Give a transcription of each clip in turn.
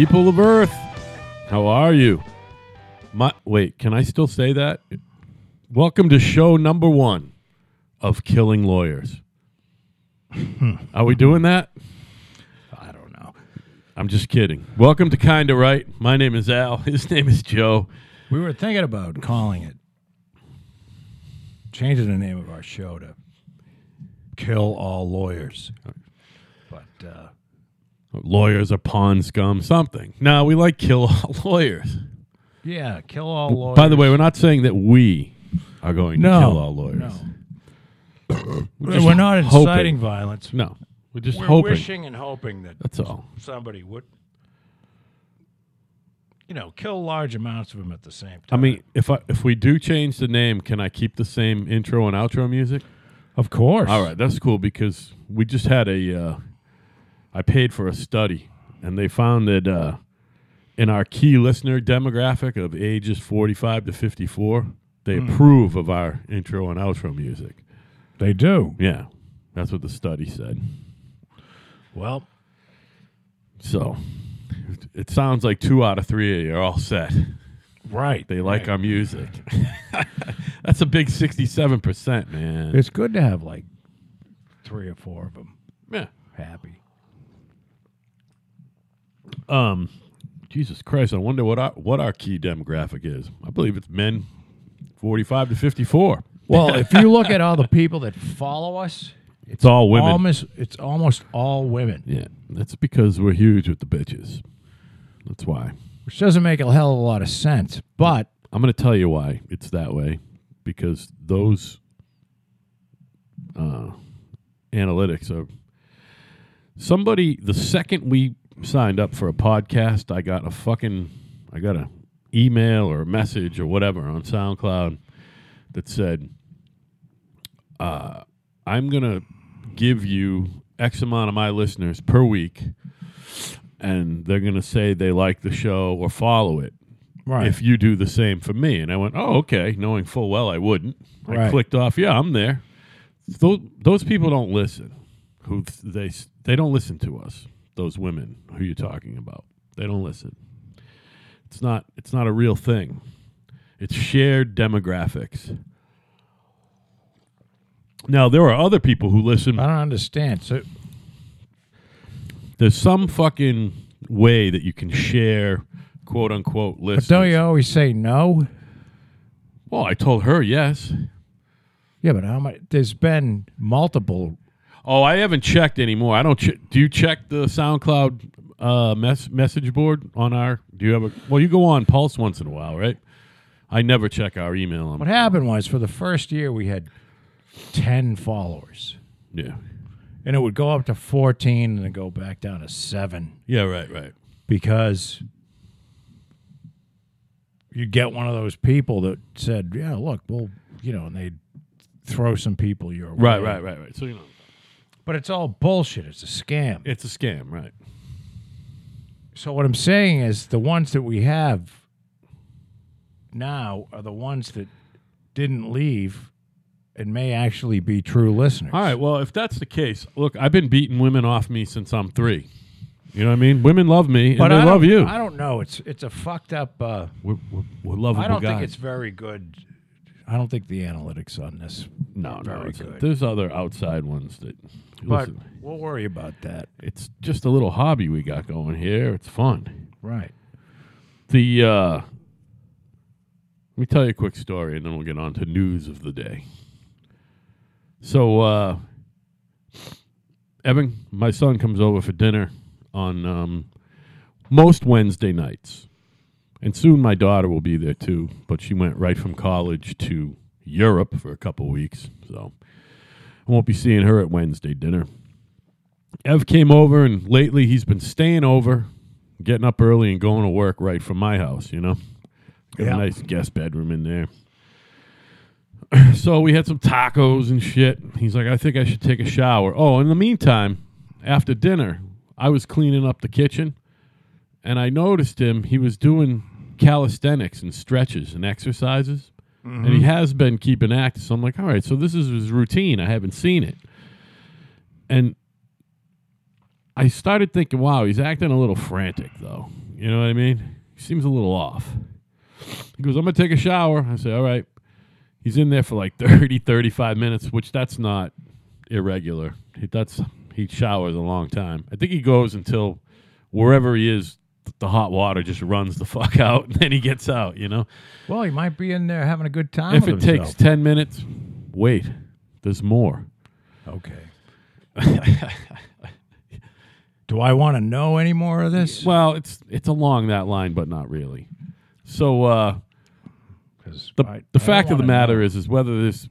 People of Earth, how are you? My wait, can I still say that? Welcome to show number one of Killing Lawyers. are we doing that? I don't know. I'm just kidding. Welcome to Kinda Right. My name is Al. His name is Joe. We were thinking about calling it, changing the name of our show to Kill All Lawyers. But uh, Lawyers are pawn scum, something. No, we like kill all lawyers. yeah, Kill All Lawyers. By the way, we're not saying that we are going to kill all lawyers. No. We're, just We're not hoping. inciting violence. No, we're just We're hoping. wishing and hoping that That's all. somebody would, you know, kill large amounts of them at the same time. I mean, if I if we do change the name, can I keep the same intro and outro music? of course. All right, that's cool because we just had a. Uh, I paid for a study, and they found that uh, in our key listener demographic of ages forty-five to fifty-four, they approve of our intro and outro music. They do. Yeah, that's what the study said. Well, So it sounds like two out of three of you are all set. right. They like right. our music. That's a big sixty-seven percent, man. It's good to have like three or four of them yeah. happy. Um, Jesus Christ! I wonder what our what our key demographic is. I believe it's men, forty-five to fifty-four. Well, if you look at all the people that follow us, It's all women. almost it's almost all women, yeah, that's because we're huge with the bitches. That's why. which doesn't make a hell of a lot of sense. But I'm going to tell you why it's that way because those uh, analytics are somebody. The second we signed up for a podcast, I got a fucking I got a email or a message or whatever on SoundCloud that said, uh, "I'm gonna give you X amount of my listeners per week." And they're going to say they like the show or follow it right, if you do the same for me. And I went, oh, okay, knowing full well I wouldn't. I Right. clicked off, yeah, I'm there. Those, those people don't listen. Who th- they they don't listen to us. Those women who you're talking about, they don't listen. It's not it's not a real thing. It's shared demographics. Now there are other people who listen. I don't understand. So There's some fucking way that you can share quote unquote but lists. don't you always say no? Well, I told her yes. Yeah, but how much? There's been multiple. Oh, I haven't checked anymore. I don't. Ch- do you check the SoundCloud uh, mess- message board on our? Do you have a? Well, you go on Pulse once in a while, right? I never check our email. On, What happened was for the first year we had ten followers, yeah, and it would go up to fourteen, and then go back down to seven. yeah, right, right. because you get one of those people that said, "Yeah, look, well, you know," and they'd throw some people your way. Right, right, right, right. So you know, But it's all bullshit. It's a scam. it's a scam, right? So what I'm saying is, the ones that we have now are the ones that didn't leave and may actually be true listeners. All right. Well, if that's the case, look, I've been beating women off me since I'm three. You know what I mean? Women love me, but and I they love you. I don't know. It's it's a fucked up. Uh, we're, we're, we're lovable I don't guys. think it's very good. I don't think the analytics on this no, no. very it's- good. There's other outside ones that. But listen, we'll worry about that. it's just a little hobby we got going here. It's fun. Right. The uh, let me tell you a quick story, and then we'll get on to news of the day. So, uh, Evan, my son comes over for dinner on um, most Wednesday nights, and soon my daughter will be there too. But she went right from college to Europe for a couple weeks, so I won't be seeing her at Wednesday dinner. Ev came over, and lately he's been staying over, getting up early and going to work right from my house. You know, got a nice guest bedroom in there. so we had some tacos and shit. He's like, I think I should take a shower. Oh, in the meantime, after dinner, I was cleaning up the kitchen, and I noticed him. He was doing calisthenics and stretches and exercises, and he mm-hmm. has been keeping active. So I'm like, all right, so this is his routine. I haven't seen it, and I started thinking, wow, he's acting a little frantic, though. You know what I mean? He seems a little off. He goes, I'm going to take a shower. I say, all right. He's in there for like 30, 35 minutes, which that's not irregular. He, that's He showers a long time. I think he goes until wherever he is, the hot water just runs the fuck out, and then he gets out, you know? Well, he might be in there having a good time. if it with takes 10 minutes, wait, there's more. okay. Do I want to know any more of this? Well, it's it's along that line, but not really. So uh, the I- I the don't fact of the matter know. is, is whether there's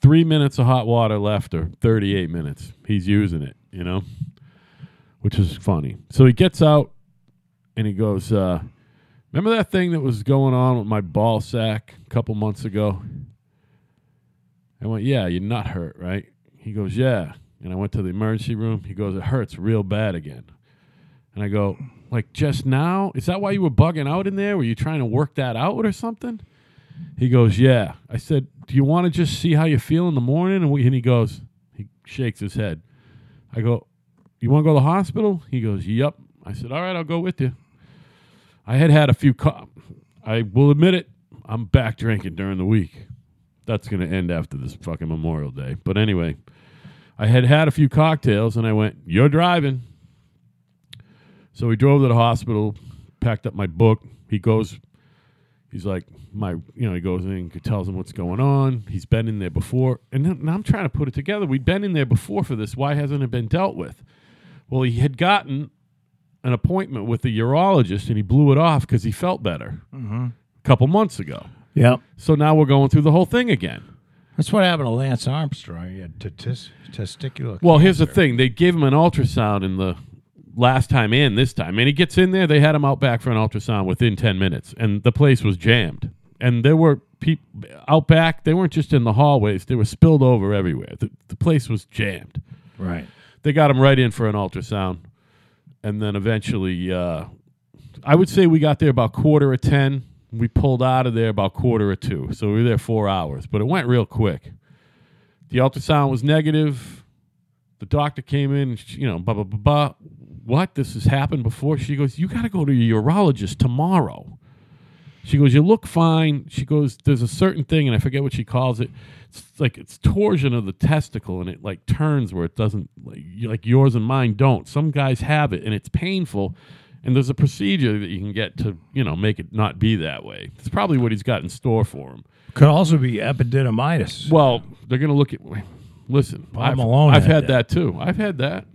three minutes of hot water left or 38 minutes, he's using it. You know, which is funny. So he gets out and he goes, uh, "Remember that thing that was going on with my ball sack a couple months ago?" I went, "Yeah, you're not hurt, right?" He goes, "Yeah." And I went to the emergency room. He goes, "It hurts real bad again." And I go, "Like just now? Is that why you were bugging out in there? Were you trying to work that out or something?" He goes, "Yeah." I said, "Do you want to just see how you feel in the morning?" And, we, and he goes, he shakes his head. I go, "You want to go to the hospital?" He goes, "Yep." I said, "All right, I'll go with you." I had had a few. Co- I will admit it. I'm back drinking during the week. That's going to end after this fucking Memorial Day. But anyway, I had had a few cocktails and I went, "You're driving." So we drove to the hospital, packed up my book. He goes, he's like, my, you know, he goes in and tells him what's going on. He's been in there before, and I'm trying to put it together. We'd been in there before for this. Why hasn't it been dealt with? Well, he had gotten an appointment with a urologist, and he blew it off because he felt better mm-hmm. a couple months ago. Yep. So now we're going through the whole thing again. That's what happened to Lance Armstrong. He had tes- testicular. Well, here's the thing: they gave him an ultrasound in the last time and this time, and he gets in there. They had him out back for an ultrasound within ten minutes, and the place was jammed. And there were people out back. They weren't just in the hallways; they were spilled over everywhere. The, the place was jammed. Right. They got him right in for an ultrasound, and then eventually, uh, I would say we got there about quarter of ten. We pulled out of there about quarter of two, so we were there four hours. But it went real quick. The ultrasound was negative. The doctor came in, she, you know, blah blah blah blah. What? This has happened before? She goes, "You got to go to your urologist tomorrow." She goes, "You look fine." She goes, "There's a certain thing, and I forget what she calls it. It's like it's torsion of the testicle, and it like turns where it doesn't like, like yours and mine don't. Some guys have it, and it's painful. And there's a procedure that you can get to you know make it not be that way. It's probably what he's got in store for him. Could also be epididymitis. Well, they're going to look at. Listen, Paul I've, Malone I've had had that. that. too. I've had that.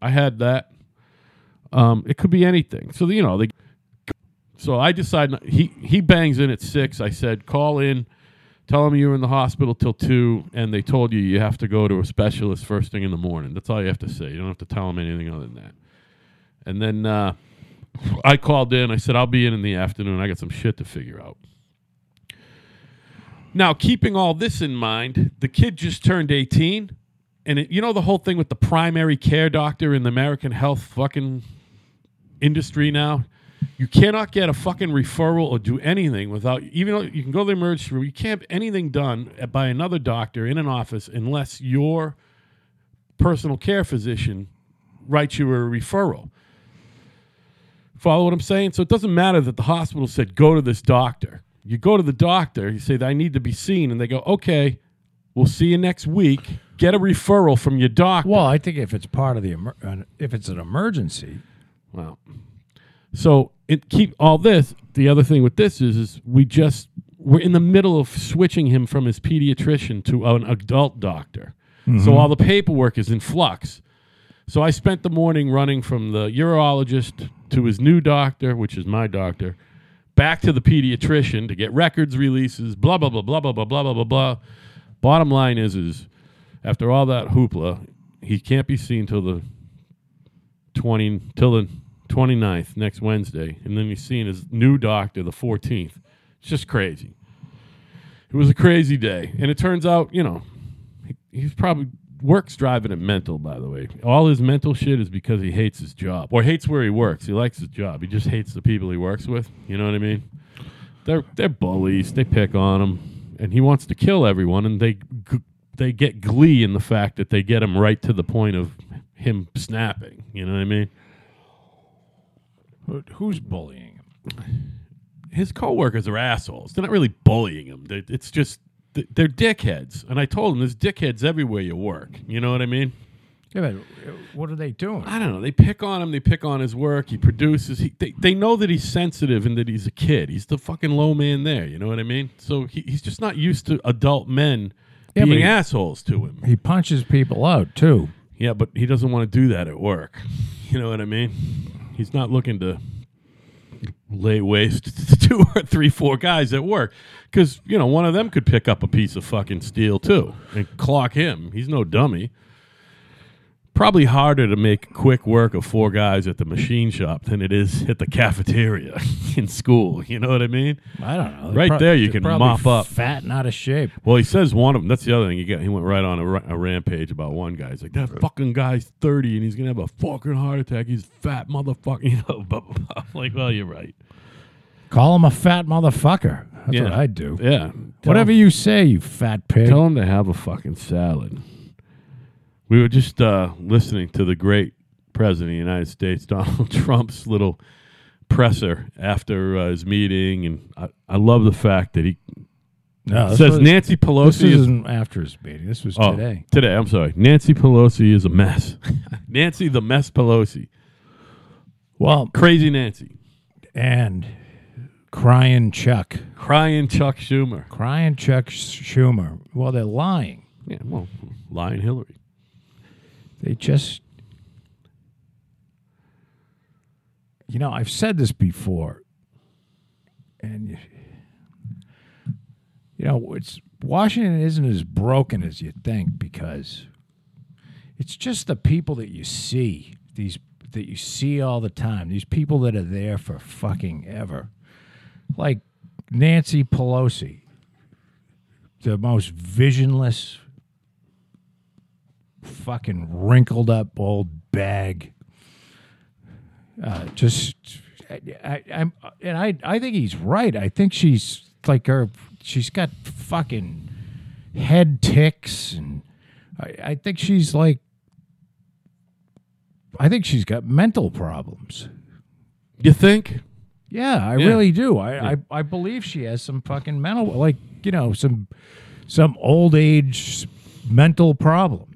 I had that. Um, it could be anything. So you know they. So I decided he he bangs in at six. I said call in, tell him you're in the hospital till two, and they told you you have to go to a specialist first thing in the morning. That's all you have to say. You don't have to tell him anything other than that. And then uh, I called in. I said I'll be in in the afternoon. I got some shit to figure out. Now, keeping all this in mind, the kid just turned 18. And it, you know the whole thing with the primary care doctor in the American health fucking industry now? You cannot get a fucking referral or do anything without, even though you can go to the emergency room, you can't have anything done by another doctor in an office unless your personal care physician writes you a referral. Follow what I'm saying? So it doesn't matter that the hospital said, go to this doctor. You go to the doctor, you say, I need to be seen. And they go, okay, we'll see you next week. Get a referral from your doctor. well, I think if it's part of the emer- uh, if it's an emergency, Well, so it keep all this. The other thing with this is, is we just we're in the middle of switching him from his pediatrician to an adult doctor. So mm-hmm. all the paperwork is in flux. So I spent the morning running from the urologist to his new doctor, which is my doctor, back to the pediatrician to get records releases, blah blah blah blah blah blah blah blah blah blah. Bottom line is is after all that hoopla, he can't be seen till the 20 till the 29th next Wednesday, and then he's seeing his new doctor the 14th. It's just crazy. It was a crazy day, and it turns out, you know, he, he's probably works driving him mental. By the way, all his mental shit is because he hates his job or hates where he works. He likes his job. He just hates the people he works with. You know what I mean? They're they're bullies. They pick on him, and he wants to kill everyone. And they they get glee in the fact that they get him right to the point of him snapping. You know what I mean? Who- Who's bullying him? His coworkers are assholes. They're not really bullying him. They're, it's just they're dickheads. And I told him there's dickheads everywhere you work. You know what I mean? Yeah, but uh, what are they doing? I don't know. They pick on him. They pick on his work. He produces. He, they, they know that he's sensitive and that he's a kid. He's the fucking low man there. You know what I mean? So he, he's just not used to adult men Yeah, being he- assholes to him. He punches people out too. Yeah, but he doesn't want to do that at work. You know what I mean? He's not looking to lay waste to two or three, four guys at work because you know one of them could pick up a piece of fucking steel too and clock him. He's no dummy. Probably harder to make quick work of four guys at the machine shop than it is at the cafeteria in school. You know what I mean? I don't know. Right there you can mop up. Fat and out of shape. Well, he says one of them. That's the other thing. He got. He went right on a, ra- a rampage about one guy. He's like, that fucking guy's thirty and he's gonna have a fucking heart attack. He's fat motherfucker. You know. Blah, blah, blah. I'm like, well, you're right. Call him a fat motherfucker. That's Yeah. what I'd do. Yeah. Tell Whatever him, you say, you fat pig. Tell him to have a fucking salad. We were just uh, listening to the great president of the United States, Donald Trump's little presser after uh, his meeting, and I, I love the fact that he no, says Nancy Pelosi is isn't after his meeting. This was Oh, today. Today, I'm sorry. Nancy Pelosi is a mess. Nancy the mess Pelosi. Well, Crazy Nancy. and crying Chuck, Crying Chuck Schumer. crying Chuck Schumer. Well, they're lying. Yeah, well, lying Hillary. They just, you know, I've said this before, and you, know, it's Washington isn't as broken as you think because it's just the people that you see these that you see all the time. These people that are there for fucking ever, like Nancy Pelosi, the most visionless fucking wrinkled up old bag. Uh, just, I, I'm, and I, I think he's right. I think she's like her. She's got fucking head ticks, and I, I think she's like, I think she's got mental problems. You think? Yeah, I Yeah. really do. I, I I believe she has some fucking mental, like you know, some some old age mental problems.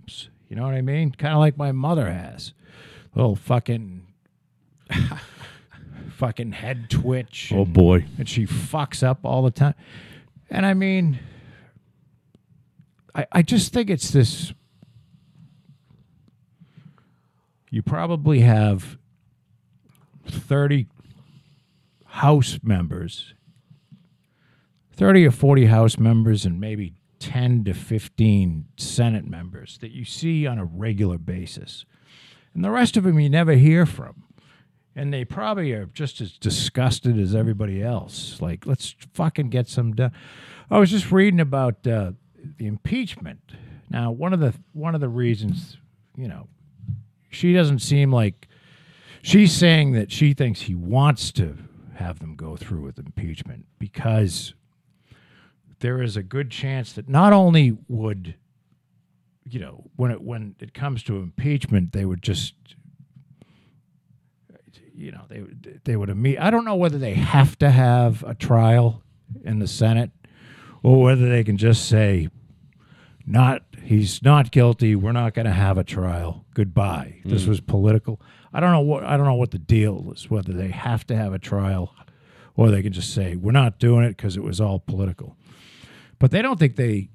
You know what I mean? Kind of like my mother has. Little fucking fucking head twitch. Oh and- boy. and she fucks up all the time. And I mean, I, I just think it's this. You probably have 30 House members, 30 or 40 House members, and maybe 10 to 15 Senate members that you see on a regular basis. And the rest of them you never hear from and they probably are just as disgusted as everybody else. Like, let's fucking get some done. I was just reading about uh, the impeachment. Now, one of the one of the reasons, you know, she doesn't seem like she's saying that she thinks he wants to have them go through with impeachment because there is a good chance that not only would you know when it when it comes to impeachment they would just you know they would they would imme- I don't know whether they have to have a trial in the Senate or whether they can just say not he's not guilty we're not going to have a trial goodbye. Hmm. This was political. I don't know what I don't know what the deal is whether they have to have a trial or they can just say we're not doing it because it was all political but they don't think they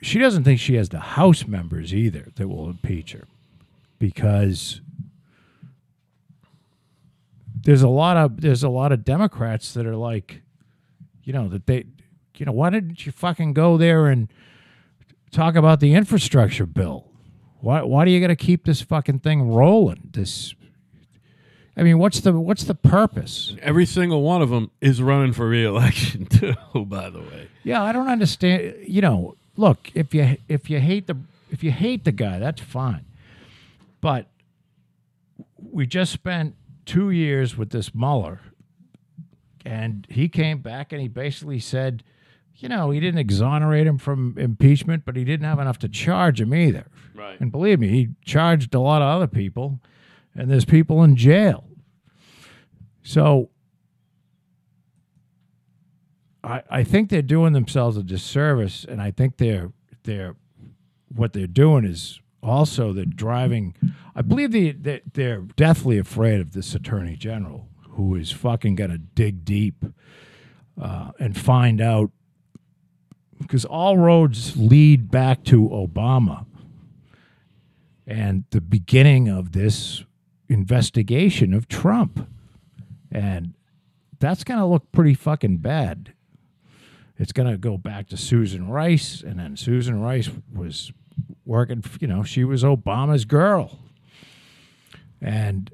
she doesn't think she has the house members either that will impeach her because there's a lot of there's a lot of Democrats that are like, you know, that they, you know, why didn't you fucking go there and talk about the infrastructure bill? Why why do you got to keep this fucking thing rolling? This, I mean, what's the what's the purpose? Every single one of them is running for reelection too. By the way, Yeah, I don't understand. You know, look if you if you hate the if you hate the guy, that's fine. But we just spent two years with this Mueller, and he came back and he basically said, you know, he didn't exonerate him from impeachment, but he didn't have enough to charge him either. Right. And believe me, he charged a lot of other people, and there's people in jail. So I, I think they're doing themselves a disservice, and I think they're they're what they're doing is also they're driving. I believe they, they they're deathly afraid of this attorney general who is fucking gonna dig deep uh, and find out because all roads lead back to Obama and the beginning of this investigation of Trump. And that's going to look pretty fucking bad. It's going to go back to Susan Rice, and then Susan Rice was working, you know, she was Obama's girl. And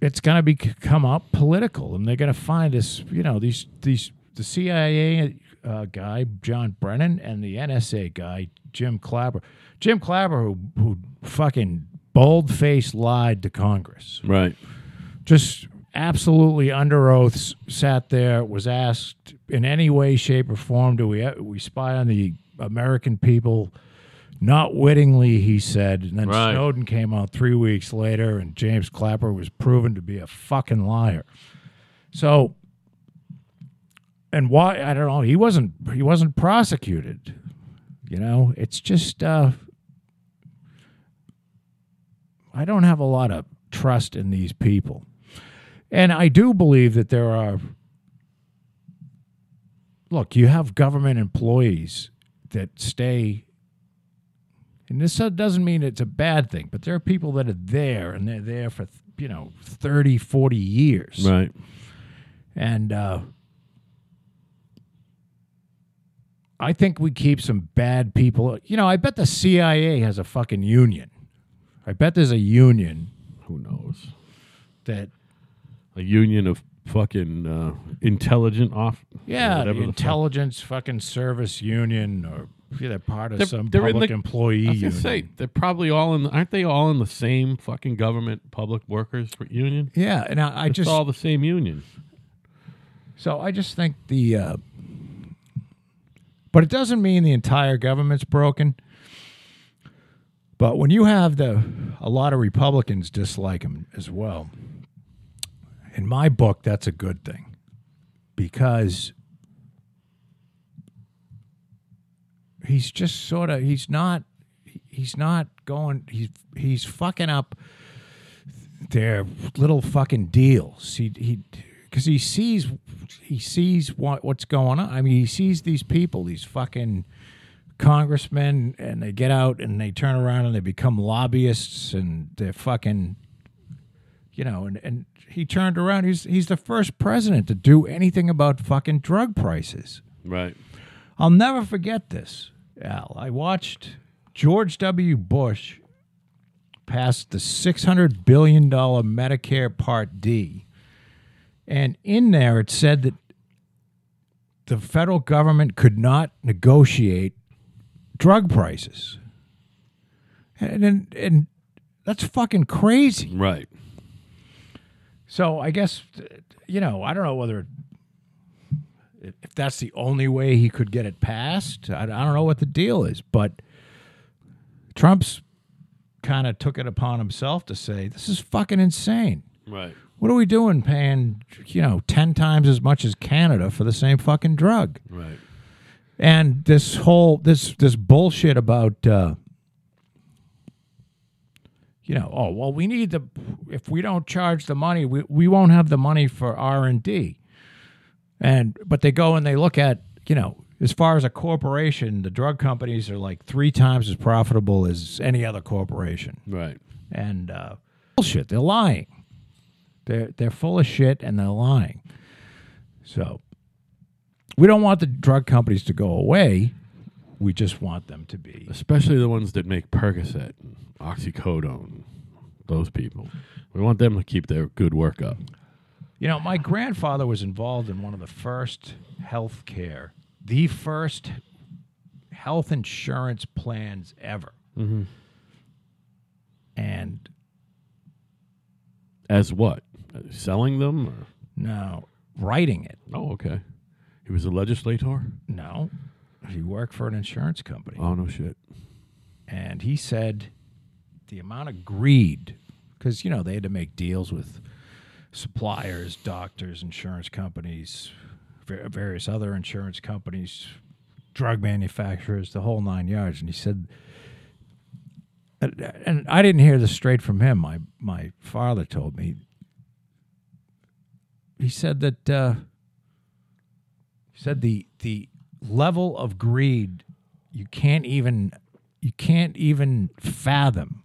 it's going to be come up political, and they're going to find this, you know, these, these, the CIA uh, guy, John Brennan, and the NSA guy, Jim Clapper. Jim Clapper, who, who fucking bold faced lied to Congress Right. just absolutely under oath sat there was asked in any way shape or form do we we spy on the american people? Not wittingly he said and then Right. snowden came out three weeks later and james clapper was proven to be a fucking liar. So and why i don't know he wasn't he wasn't prosecuted you know? It's just uh i don't have a lot of trust in these people and I do believe that there are. Look, you have government employees that stay. And this doesn't mean it's a bad thing, but there are people that are there and they're there for, you know, 30, 40 years. Right. And uh, I think we keep some bad people. You know, I bet the CIA has a fucking union. I bet there's a union Who knows? that A union of fucking uh, intelligent off. Yeah, the the fuck. intelligence fucking service union, or yeah, they're part of They're- some they're public the- employee I was union. say they're probably all in. Aren't they all in the same fucking government public workers union? yeah, and I, I It's just all the same union. so I just think the, uh, but it doesn't mean the entire government's broken. But when you have the a lot of Republicans dislike him as well, in my book, that's a good thing because he's just sort of he's not he's not going he's he's fucking up their little fucking deals. He he because he sees he sees what what's going on. I mean, he sees these people, these fucking congressmen, and they get out and they turn around and they become lobbyists, and they're fucking, you know, and and he turned around. He's he's the first president to do anything about fucking drug prices. Right. I'll never forget this, Al. I watched George W. Bush pass the $600 billion Medicare Part D. And in there, it said that the federal government could not negotiate drug prices. And, and, and that's fucking crazy. Right. So I guess, you know, I don't know whether if that's the only way he could get it passed. I, I don't know what the deal is, but Trump's kind of took it upon himself to say, this is fucking insane. Right. What are we doing paying, you know, 10 times as much as Canada for the same fucking drug? Right. And this whole this this bullshit about uh you know, oh well we need the if we don't charge the money, we, we won't have the money for R and D. And but they go and they look at, you know, as far as a corporation, the drug companies are like three times as profitable as any other corporation. Right. And uh bullshit, they're lying. They're they're full of shit and they're lying. So we don't want the drug companies to go away. We just want them to be. Especially the ones that make Percocet, and oxycodone, those people. We want them to keep their good work up. You know, my grandfather was involved in one of the first health care, the first health insurance plans ever. Mhm. And As what? Selling them? Or? no, writing it. Oh, okay. He was a legislator. No, he worked for an insurance company. Oh no shit. and he said the amount of greed because you know they had to make deals with suppliers doctors insurance companies various other insurance companies drug manufacturers the whole nine yards. And he said and, i didn't hear this straight from him. My my father told me. He said that uh, he said the the level of greed you can't even you can't even fathom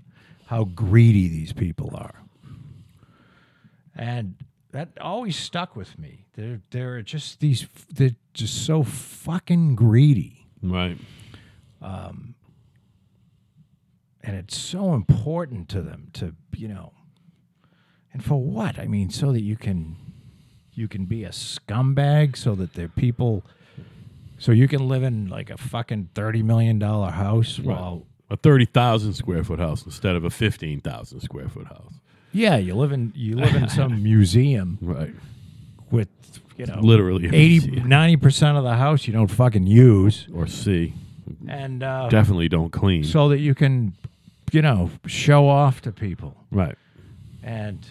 how greedy these people are. And that always stuck with me. They're they're just these they're just so fucking greedy. Right. Um And it's so important to them to, you know, and for what? I mean, so that you can you can be a scumbag so that the people so you can live in like a fucking 30 million dollar house while A thirty thousand square foot house instead of a fifteen thousand square foot house. Yeah, you live in you live in some museum Right. with you know Literally a 80 museum. 90% of the house you don't fucking use Or see, and uh, Definitely don't clean. so that you can you know show off to people right. and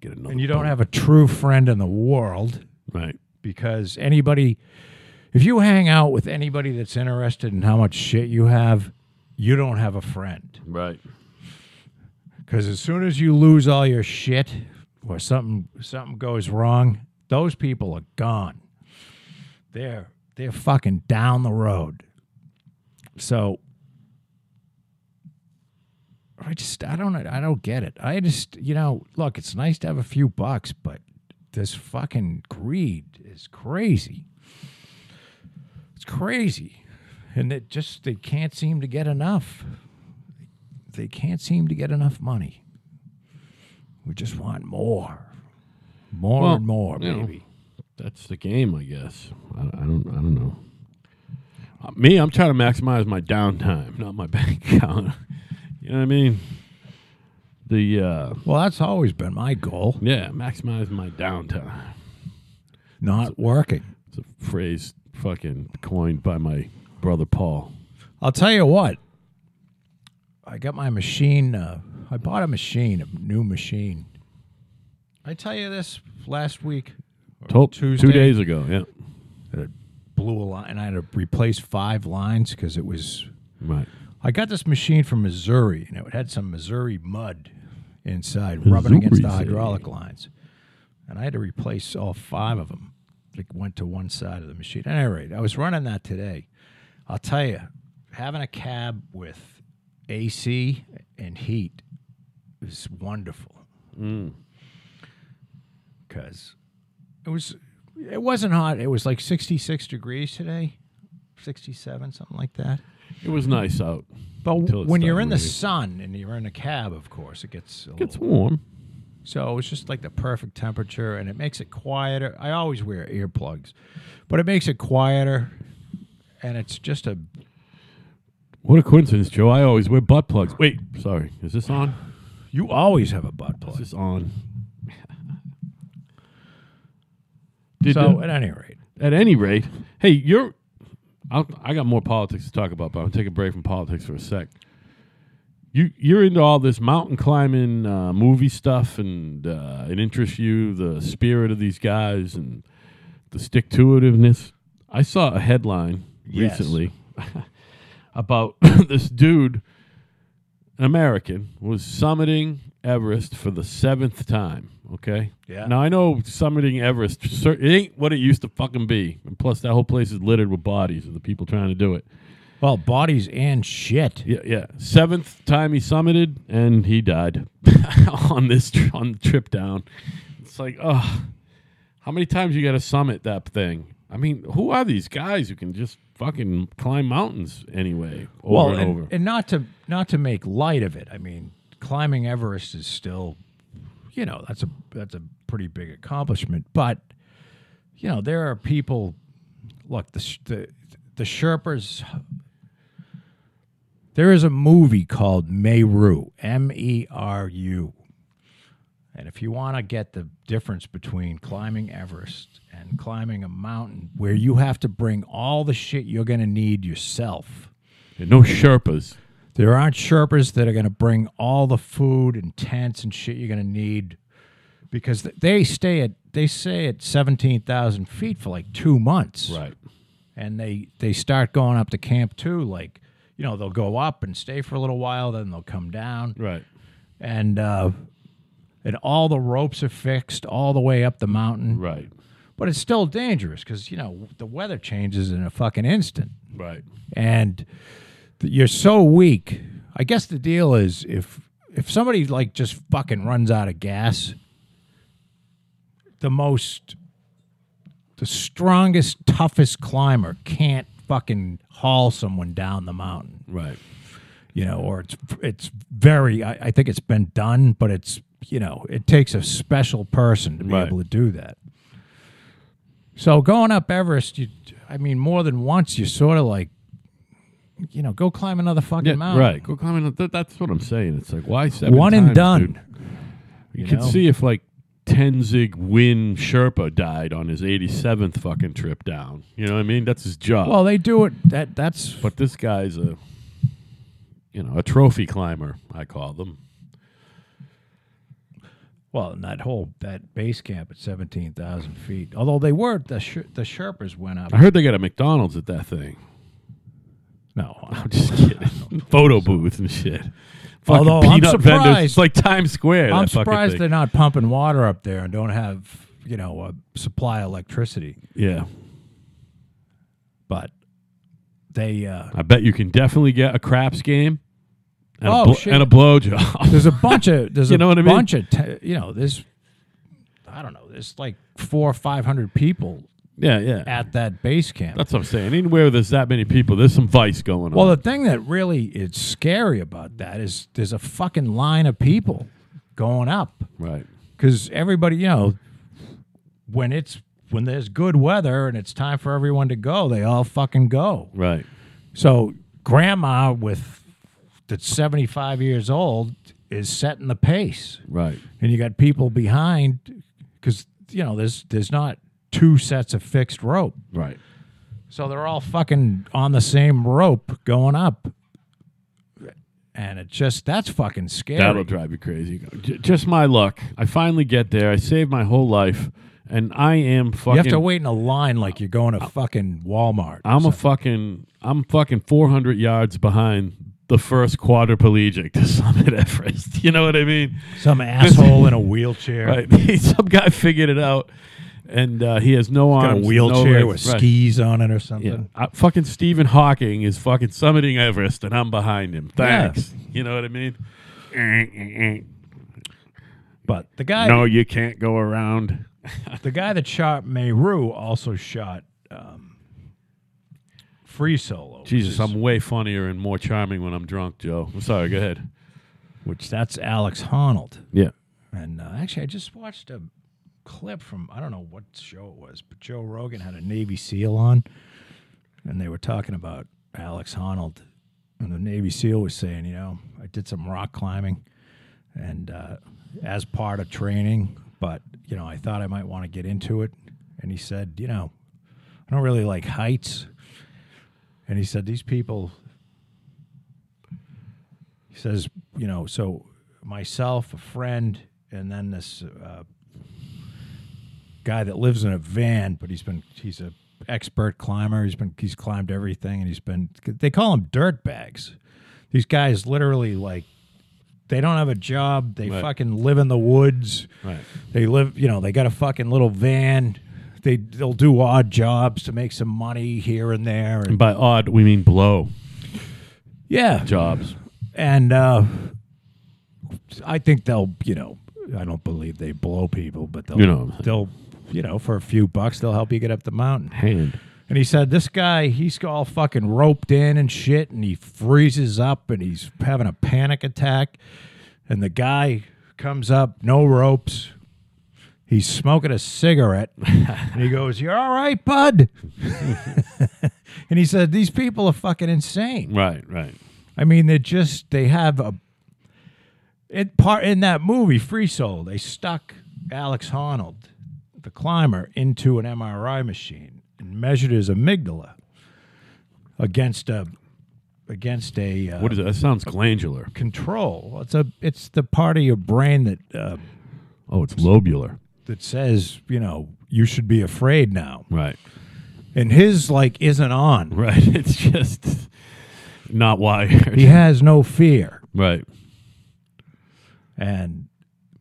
Get another. and you don't have a true friend in the world Right. because anybody if you hang out with anybody that's interested in how much shit you have you don't have a friend Right. Because as soon as you lose all your shit or something something goes wrong, those people are gone. They're they're fucking down the road. So I just I don't I don't get it. I just you know look, it's nice to have a few bucks, but this fucking greed is crazy. It's crazy, and it just they can't seem to get enough they can't seem to get enough money. We just want more, more Well, and more, you know. That's the game, I guess. I, I don't. I don't know. Uh, me, I'm trying to maximize my downtime, not my bank account. you know what I mean? The uh, Well, that's always been my goal. yeah, maximize my downtime. Not working. It's a phrase fucking coined by my brother Paul. I'll tell you what. I got my machine. Uh, I bought a machine, a new machine. I tell you this last week. Told, Tuesday, two days ago. Yeah. It blew a line, and I had to replace five lines because it was Right. I got this machine from Missouri, and it had some Missouri mud inside, rubbing against the Missouri. hydraulic lines. And I had to replace all five of them. Like went to one side of the machine. At any rate, I was running that today. I'll tell you, having a cab with AC and heat is wonderful Mm. because it was. It wasn't hot. It was like 66 degrees today, 67, something like that. It was nice out. But when you're in the sun and you're in a cab, of course, it gets a Gets little, warm. So it's just like the perfect temperature, and it makes it quieter. I always wear earplugs, but it makes it quieter, and it's just a. What a coincidence, Joe. I always wear butt plugs. Wait, sorry. Is this on? You always have a butt plug. Is this on? Did, So uh, at any rate, at any rate, hey, you're. I'll, I got more politics to talk about, but I'll take a break from politics for a sec. You you're into all this mountain climbing uh, movie stuff, and uh, it interests you the spirit of these guys and the stick to itiveness. I saw a headline Yes. recently about this dude, an American, was summiting Everest for the seventh time. Okay. Yeah. Now I know summiting Everest, it ain't what it used to fucking be, and plus that whole place is littered with bodies of the people trying to do it. Well, bodies and shit. Yeah, yeah. Seventh time he summited, and he died on this tr- on the trip down. It's like, oh, how many times you got to summit that thing? I mean, who are these guys who can just fucking climb mountains anyway, over well, and, and, over? and not to not to make light of it. I mean, climbing Everest is still, you know, that's a that's a pretty big accomplishment. But you know, there are people. Look, the the the Sherpas. There is a movie called Meru, M E R U. And if you want to get the difference between climbing Everest and climbing a mountain where you have to bring all the shit you're going to need yourself. And no Sherpas. There aren't Sherpas that are going to bring all the food and tents and shit you're going to need because th- they stay at they stay at 17,000 feet for like 2 months. Right. And they they start going up to camp 2 like you know, they'll go up and stay for a little while then they'll come down Right. and uh and all the ropes are fixed all the way up the mountain. Right. But it's still dangerous cuz you know, the weather changes in a fucking instant Right. and th- you're so weak. I guess the deal is if if somebody like just fucking runs out of gas, the most the strongest, toughest climber can't fucking haul someone down the mountain, Right. you know, or it's it's very. I, I think it's been done, but it's you know it takes a special person to be Right. able to do that. So going up Everest, you, I mean, more than once, you sort of like, you know, go climb another fucking Yeah, mountain. right. Go climbing. That, that's what I'm saying. It's like why seven One and done. dude? You, You know? see if like Tenzing Win Sherpa died on his 87th fucking trip down. You know what I mean? That's his job. Well, they do it. That that's but this guy's a, you know, a trophy climber. I call them. well, and that whole that base camp at seventeen thousand feet. Although they were the Sher- the Sherpas went up. I heard they got a McDonald's at that thing. No, I'm just kidding. Photo booth and shit. Fucking Although I'm peanut vendors. surprised- It's like Times Square. I'm that fucking surprised they're not pumping water up there and don't have you know a supply of electricity. Yeah. But they uh, I bet you can definitely get a craps game and, Oh, a, blo- shit. and a blowjob. there's a bunch of there's You a what I mean? bunch of te- you know there's I don't know there's like four or five hundred people yeah, yeah. at that base camp. That's what I'm saying. Anywhere there's that many people, there's some vice going on. Well, the thing that really is scary about that is there's a fucking line of people going up right. because everybody, you know, when it's when there's good weather and it's time for everyone to go, they all fucking go. Right. So grandma with that's 75 years old is setting the pace, Right. and you got people behind because you know there's there's not two sets of fixed rope. Right. So they're all fucking on the same rope going up. And it just, that's fucking scary. That'll drive you crazy. J- just my luck. I finally get there. I saved my whole life, and I am fucking. you have to wait in a line like you're going to fucking Walmart. I'm a fucking. I'm fucking 400 yards behind the first quadriplegic to summit Everest. You know what I mean? Some asshole in a wheelchair. Right. Some guy figured it out, and uh, he has no arms. Got a no wheelchair legs. with Right. skis on it or Yeah. something. Uh, fucking Stephen Hawking is fucking summiting Everest, and I'm behind him. Thanks. You know what I mean? But the guy, no, you can't go around. the guy that shot Meru also shot um, Free Solo. Jesus, I'm way funnier and more charming when I'm drunk, Joe. I'm sorry. Go ahead. which that's Alex Honnold. Yeah. And uh, actually, I just watched a clip from I don't know what show it was, but Joe Rogan had a Navy SEAL on, and they were talking about Alex Honnold, and the Navy SEAL was saying, you know, I did some rock climbing, and uh, as part of training, but you know, I thought I might want to get into it, and he said, you know, I don't really like heights, and he said these people. He says, you know, so myself, a friend, and then this uh, guy that lives in a van, but he's been he's a expert climber. He's been he's climbed everything, and he's been they call him dirt bags. These guys literally like they don't have a job. They Right. fucking live in the woods. Right. They live, you know, they got a fucking little van. They they'll do odd jobs to make some money here and there. And And by odd, we mean blow yeah, jobs. and uh, I think they'll, you know, I don't believe they blow people, but they'll, You know. they'll, you know, for a few bucks, they'll help you get up the mountain. Hand. And he said, this guy, he's all fucking roped in and shit, and he freezes up and he's having a panic attack. And the guy comes up, no ropes. He's smoking a cigarette. and he goes, You're all right, bud. and he said, These people are fucking insane. Right. Right. I mean, they're just they have a it part in that movie Free Solo. They stuck Alex Honnold the climber into an MRI machine and measured his amygdala against a against a uh, What is that? That sounds glandular. control. It's a it's the part of your brain that uh, Oh, it's lobular. that says you know you should be afraid now, Right. and his like isn't on. Right. It's just not wired. He has no fear, Right. and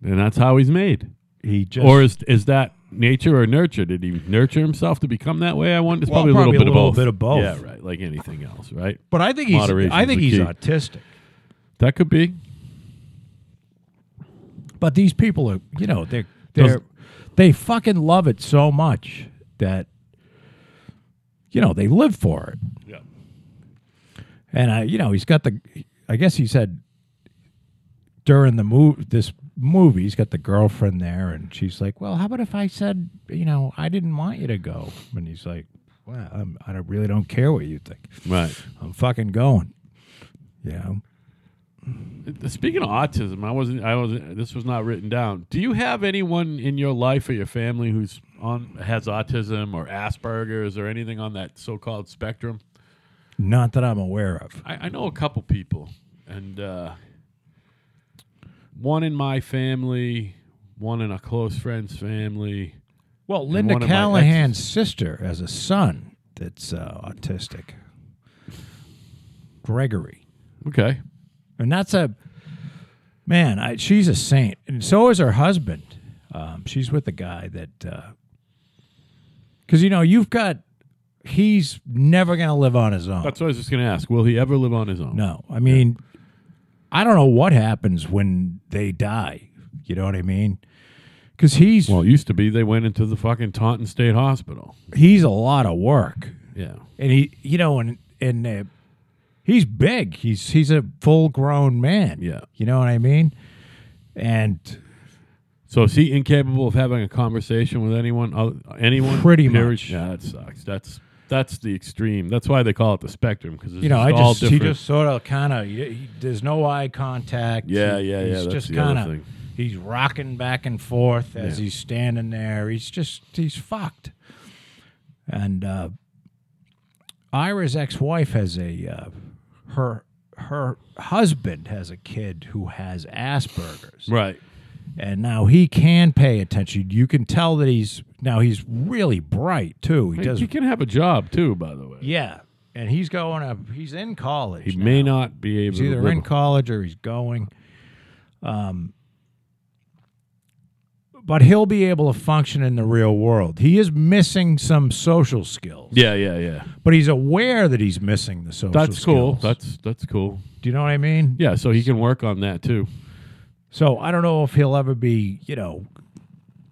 And that's how he's made. he just or is is that nature or nurture? Did he nurture himself to become that way? I wonder. It's Well, probably, a little, bit, of both. bit of both. Yeah, right. Like anything else, right? But I think he's Moderation's I think the he's key. autistic. That could be. But these people are, you know, they're they're they fucking love it so much that you know they live for it. Yeah. And I, you know, he's got the. I guess he said during the move this movie, he's got the girlfriend there, and she's like, "Well, how about if I said, you know, I didn't want you to go?" And he's like, "Well, I'm, I really don't care what you think. Right. I'm fucking going." Yeah. Speaking of autism, I wasn't. I wasn't. This was not written down. Do you have anyone in your life or your family who's on has autism or Asperger's or anything on that so-called spectrum? not that I'm aware of. I, I know a couple people, and uh, one in my family, one in a close friend's family. Well, Linda one of my Callahan's sister has a son that's uh, autistic, Gregory, Okay. and that's a man. I, she's a saint, and so is her husband. Um, she's with a guy that, because you know, you've got. He's never going to live on his own. That's what I was just going to ask. Will he ever live on his own? no, I mean, I don't know what happens when they die. You know what I mean? Because he's Well, it used to be they went into the fucking Taunton State Hospital. he's a lot of work. Yeah. and he you know and and uh, he's big he's he's a full grown man Yeah. you know what i mean and So is he incapable of having a conversation with anyone? oth- Anyone? Pretty Period? much. Yeah, that sucks. That's that's the extreme. That's why they call it the spectrum because you know i just he just sort of kind of there's no eye contact Yeah, He- yeah, yeah, he's just kind of he's rocking back and forth as Yeah. he's standing there he's just he's fucked and uh ira's ex-wife has a uh her her husband has a kid who has asperger's right. And now he can pay attention. You can tell that he's now he's really bright too. He Hey, does, He can have a job too, by the way. yeah, and he's going up. He's in college. He now. may not be able He's to either in college or he's going. Um, but he'll be able to function in the real world. He is missing some social skills, Yeah, yeah, yeah. but he's aware that he's missing the social. That's cool. skills. That's that's cool. Do you know what I mean? Yeah, so he can work on that too. So I don't know if he'll ever be, you know,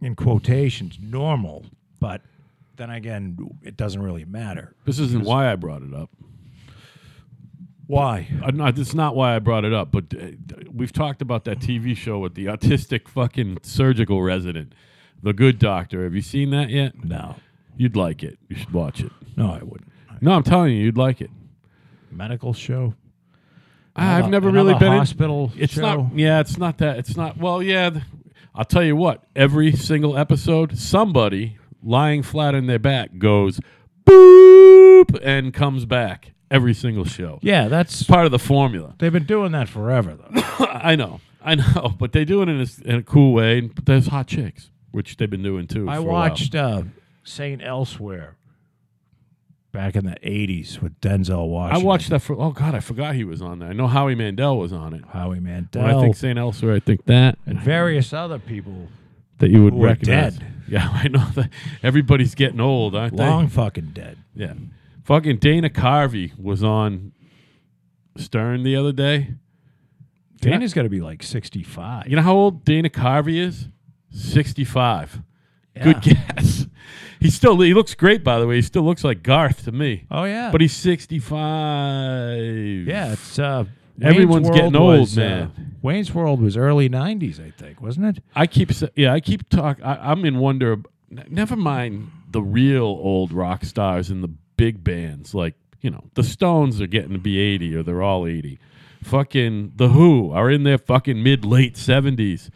in quotations, normal. But then again, it doesn't really matter. This isn't why I brought it up. Why? Uh, no, this is not why I brought it up, but uh, we've talked about that TV show with the autistic fucking surgical resident, The Good Doctor. Have you seen that yet? No, You'd like it. You should watch it. no, I wouldn't. No, I'm telling you, you'd like it. Medical show. I've never really been in- hospital It's show. not. Yeah, it's not that. It's not. Well, yeah. th- I'll tell you what. Every single episode, somebody lying flat on their back goes boop and comes back. Every single show. Yeah, that's Part of the formula. they've been doing that forever though. I know. I know. But they do it in a, in a cool way. But there's hot chicks, which they've been doing too. I for a while. watched uh, Saint Elsewhere back in the '80s with Denzel Washington. I watched that for. Oh God, I forgot he was on there. I know Howie Mandel was on it. Howie Mandel When I think St. Elsewhere, I think that and various other people. that you would who are recognize. dead. Yeah, I know that everybody's getting old, aren't they? Long fucking dead. Yeah. Fucking Dana Carvey was on Stern the other day. Dana's got to be like 65. You know how old Dana Carvey is? 65. Yeah. Good guess. He still he looks great by the way. He still looks like Garth to me. Oh yeah. But he's 65. yeah, it's uh Everyone's Wayne's getting old, was, uh, man. Wayne's World was early 90s, I think, wasn't it? I keep yeah, I keep talk I, I'm in wonder never mind the real old rock stars and the big bands like, you know, the Stones are getting to be 80 or they're all 80. Fucking The Who are in their fucking mid late 70s.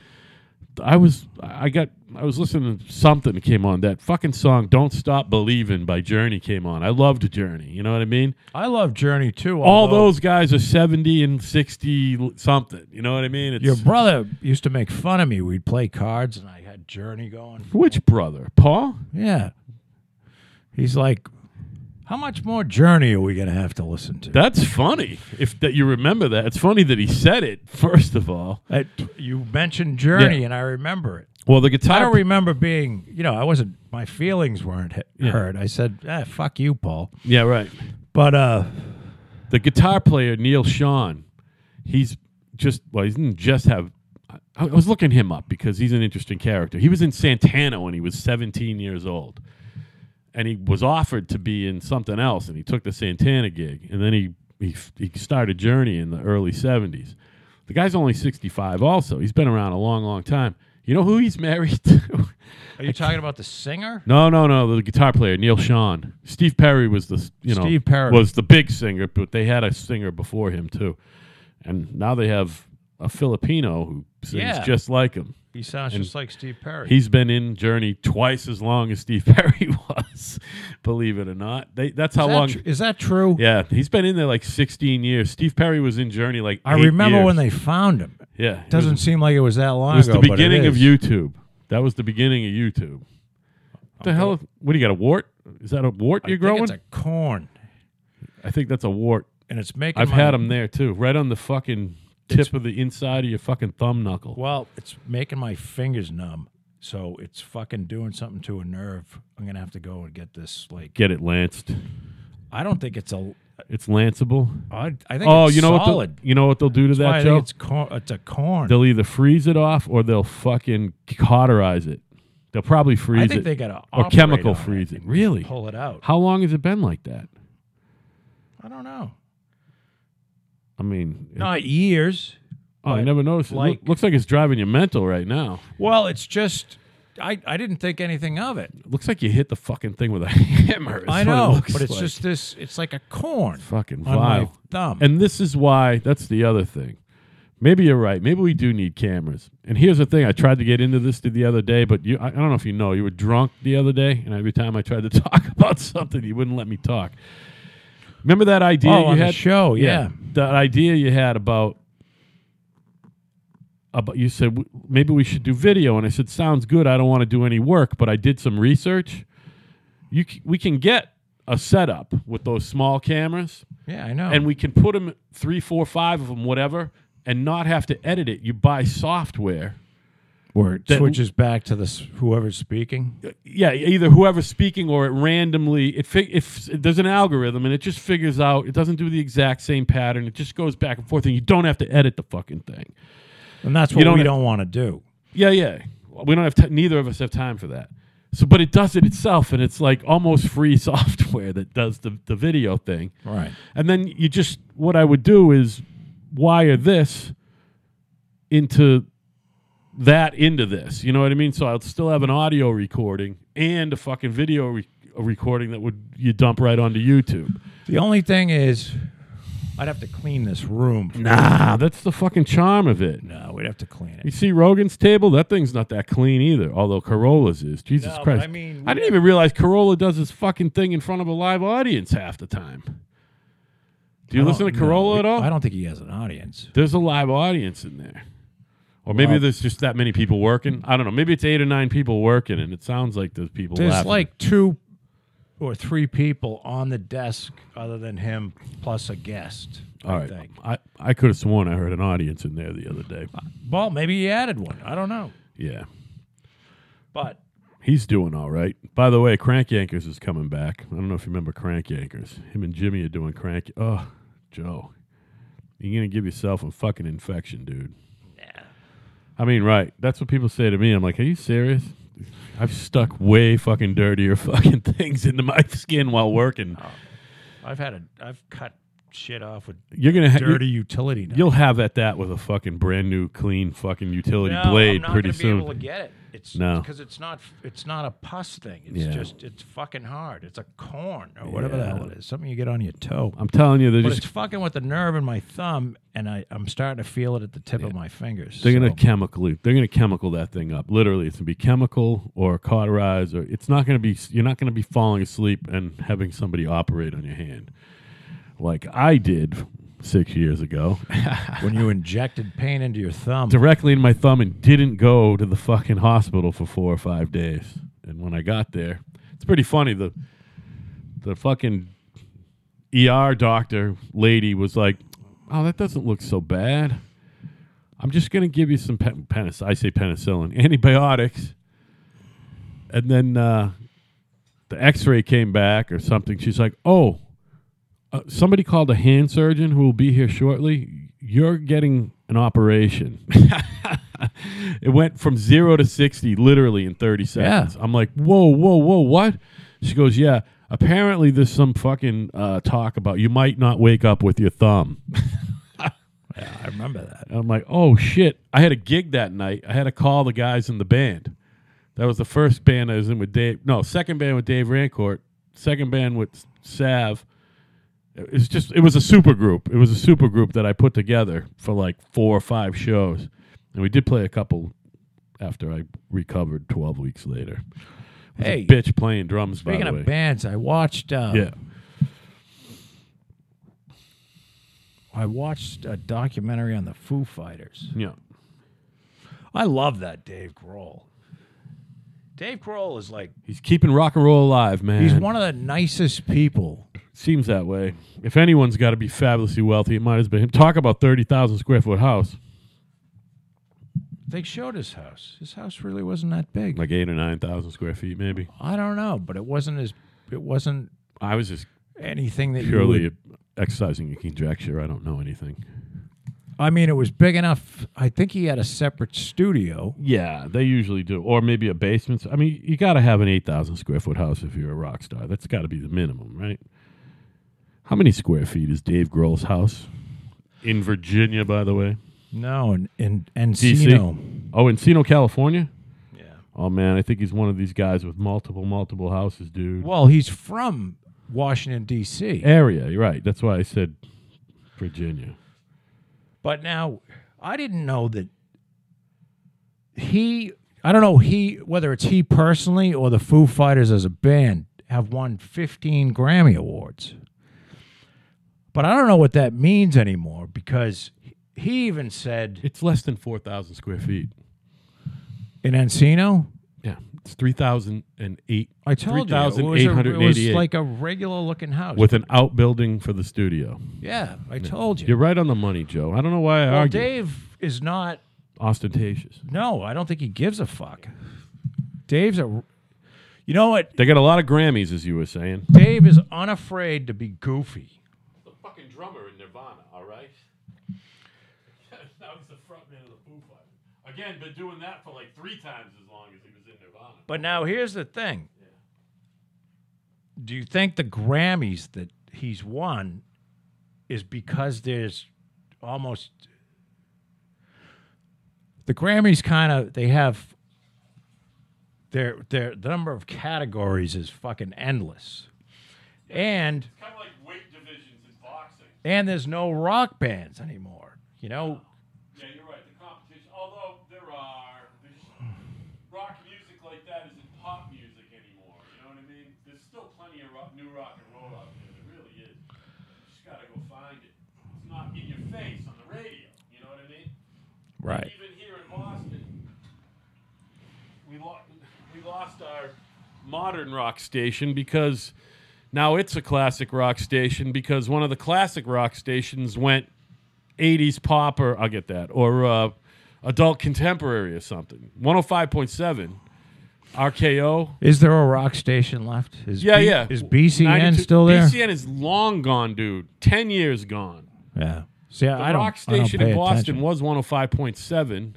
I was I got I was listening to something that came on that fucking song "Don't Stop Believing" by Journey came on. I loved Journey. You know what I mean? I love Journey too. All those guys are seventy and sixty something. You know what I mean? It's Your brother used to make fun of me. We'd play cards, and I had Journey going. which brother, Paul? Yeah. He's like, how much more Journey are we going to have to listen to? That's funny. If that you remember that, it's funny that he said it first of all. That- you mentioned Journey, Yeah. and I remember it. Well, the guitar. I don't remember being, you know, I wasn't, my feelings weren't Yeah. hurt. I said, ah, fuck you, Paul. yeah, right. But, uh, the guitar player Neal Schon, he's just well, he didn't just have. I, I was looking him up because he's an interesting character. He was in Santana when he was 17 years old, and he was offered to be in something else, and he took the Santana gig, and then he he, he started Journey in the early 70s. The guy's only 65. Also, he's been around a long, long time. You know who he's married to? are you talking about the singer? No, no, no. The guitar player, Neal Schon. Steve Perry was the you know Steve Perry. was the big singer, but they had a singer before him too, and now they have a Filipino who sings Yeah. just like him. He sounds And just like Steve Perry. He's been in Journey twice as long as Steve Perry was, believe it or not. They, that's how is, that long. tr- is that true? yeah, he's been in there like 16 years. Steve Perry was in Journey like I remember years. when they found him. yeah it Doesn't was, seem like it was that long it was ago. the beginning of. YouTube. That was the beginning of YouTube. What the hell? What do you got? A wart? Is that a wart I you're think growing? it's a corn, I think that's a wart. and it's making. I've my- had them there too, right on the fucking tip It's- of the inside of your fucking thumb knuckle. Well, it's making my fingers numb, so it's fucking doing something to a nerve. I'm gonna have to go and get this. Like, Get it lanced. I don't think it's a. It's lanceable. I, I think Oh, it's you know solid. what? You know what they'll do to That's that, I Joe? think it's corn. It's a corn. They'll either freeze it off or they'll fucking cauterize it. They'll probably freeze it. I think it they gotta or chemical on it freeze it. Really? Pull it out. How long has it been like that? I don't know. I mean, it- Not years. oh, I never noticed. It Look- looks like it's driving you mental right now. Well, it's just. I, I didn't think anything of it. It looks like you hit the fucking thing with a hammer. I what it know, but it's like. just this. It's like a corn fucking on my thumb. And this is why, that's the other thing. Maybe you're right. Maybe we do need cameras. And here's the thing I tried to get into this the other day, but you, I, I don't know if you know, you were drunk the other day, and every time I tried to talk about something, you wouldn't let me talk. Remember that idea oh, you on had? the show, yeah. That idea you had about, about you said maybe we should do video. And I said, sounds good. I don't want to do any work, but I did some research. You, c- we can get a setup with those small cameras Yeah, I know. and we can put them three, four, five of them, whatever, and not have to edit it. You buy software. Where it that- switches back to this whoever's speaking. Yeah, either whoever's speaking or it randomly. It fi- if there's an algorithm and it just figures out. It doesn't do the exact same pattern. It just goes back and forth, and you don't have to edit the fucking thing. And that's You what don't we don't want to do. Yeah, yeah. We don't have. T- neither of us have time for that. So, but it does it itself, and it's like almost free software that does the the video thing. Right. And then you just what I would do is wire this into that into this. You know what I mean? So I'll still have an audio recording and a fucking video re- a recording that would you dump right onto YouTube. The only thing is, I'd have to clean this room. Nah, that's the fucking charm of it. No, we'd have to clean it. You see Rogan's table? That thing's not that clean either. Although Carolla's is. Jesus No, but Christ! I mean, I didn't even realize Carolla does this fucking thing in front of a live audience half the time. Do you I listen to don't- no, Carolla we- at all? I don't think he has an audience. There's a live audience in there. Or maybe Well- there's just that many people working. I don't know. Maybe it's eight or nine people working, and it sounds like there's people There's laughing. like two or three people on the desk other than him, plus a guest. All I right. think. I, I could have sworn I heard an audience in there the other day. Uh, well, maybe he added one. I don't know. Yeah. But He's doing all right. By the way, Crank Yankers is coming back. I don't know if you remember Crank Yankers. Him and Jimmy are doing Crank. Oh, Joe. You're going to give yourself a fucking infection, dude. I mean, right. That's what people say to me. I'm like, are you serious? I've stuck way fucking dirtier fucking things into my skin while working. Oh. I've had a, I've cut shit off with You're gonna ha- dirty utility. knife. You'll have at that with a fucking brand new, clean fucking utility no, blade I'm not pretty soon. Be able to get it. It's No. because it's not it's not a pus thing. It's Yeah. just it's fucking hard. It's a corn or whatever the hell it is. Something you get on your toe. I'm telling you, they're But just it's fucking with the nerve in my thumb, and I, I'm starting to feel it at the tip of my fingers. they're gonna chemically they're gonna chemical that thing up. Literally, it's gonna be chemical or cauterize, or it's not gonna be. You're not gonna be falling asleep and having somebody operate on your hand, like I did six years ago, when you injected pain into your thumb. directly in my thumb, and didn't go to the fucking hospital for four or five days. And when I got there, it's pretty funny. The the fucking ER doctor lady was like, "Oh, that doesn't look so bad. I'm just gonna give you some pen- penis. I say penicillin, antibiotics." And then uh, the X-ray came back or something. She's like, "Oh, uh, somebody called a hand surgeon who will be here shortly. You're getting an operation." it went from zero to sixty literally in thirty seconds. I'm like, "Whoa, whoa, whoa, what?" She goes, "Yeah." Apparently, there's some fucking uh, talk about you might not wake up with your thumb. yeah, I remember that. And I'm like, oh shit. I had a gig that night. I had to call the guys in the band. That was the first band I was in with Dave. No, second band with Dave Rancourt. Second band with Sav. It was just it was a super group. It was a super group that I put together for like four or five shows. And we did play a couple after I recovered twelve weeks later. Hey, bitch playing drums by Speaking the way. of bands, I watched. Uh, yeah. I watched a documentary on the Foo Fighters. Yeah. I love that Dave Grohl. Dave Grohl is like He's keeping rock and roll alive, man. he's one of the nicest people. Seems that way. If anyone's got to be fabulously wealthy, it might have been him. Talk about thirty thousand square foot house, They showed his house. His house really wasn't that big. like eight or nine thousand square feet, maybe. I don't know, but it wasn't as it wasn't I was just anything that you purely would, exercising a conjecture. I don't know anything. I mean, it was big enough. I think he had a separate studio. Yeah, they usually do, or maybe a basement. I mean, you got to have an eight thousand square foot house if you're a rock star. That's got to be the minimum, right? How many square feet is Dave Grohl's house in Virginia? By the way, No, in in DC? Encino. oh, Encino, California. Yeah. Oh man, I think he's one of these guys with multiple, multiple houses, dude. Well, he's from Washington D.C. area. You're right. That's why I said Virginia. But now, I didn't know that he. I don't know he whether it's he personally or the Foo Fighters as a band have won 15 Grammy awards. But I don't know what that means anymore because he even said It's less than four thousand square feet. in Encino. Yeah, it's three thousand and eight. I told you it was, a, it was 3,888 like a regular looking house. with an outbuilding for the studio. yeah, I told you. You're right on the money, Joe. I don't know why I well, argue. Dave is not Ostentatious. No, I don't think he gives a fuck. Dave's a. You know what? They got a lot of Grammys, as you were saying. Dave is unafraid to be goofy. The fucking drummer in Nirvana, all right. now he's the frontman of the Foo Fighters. Again, been doing that for like three times as long as he was in Nirvana. But now here's the thing. Do you think the Grammys that he's won is because there's almost the Grammys kind of they have their their the number of categories is fucking endless. And kind of like weight divisions in boxing. and there's no rock bands anymore. You know, Yeah, you're right. The competition, although there are, there's, rock music like that isn't pop music anymore. You know what I mean? There's still plenty of rock, new rock and roll out there. There really is. You just gotta go find it. It's not in your face on the radio. You know what I mean? Right. Even here in Boston, we lost we lost our modern rock station because now it's a classic rock station because one of the classic rock stations went 80s pop or I'll get that or uh, adult contemporary or something. 105.7 RKO. Is there a rock station left? Is Yeah, B- yeah. Is BCN 92 still there? BCN is long gone, dude. 10 years gone. Yeah. See, The I don't. rock station in Boston attention. was 105.7,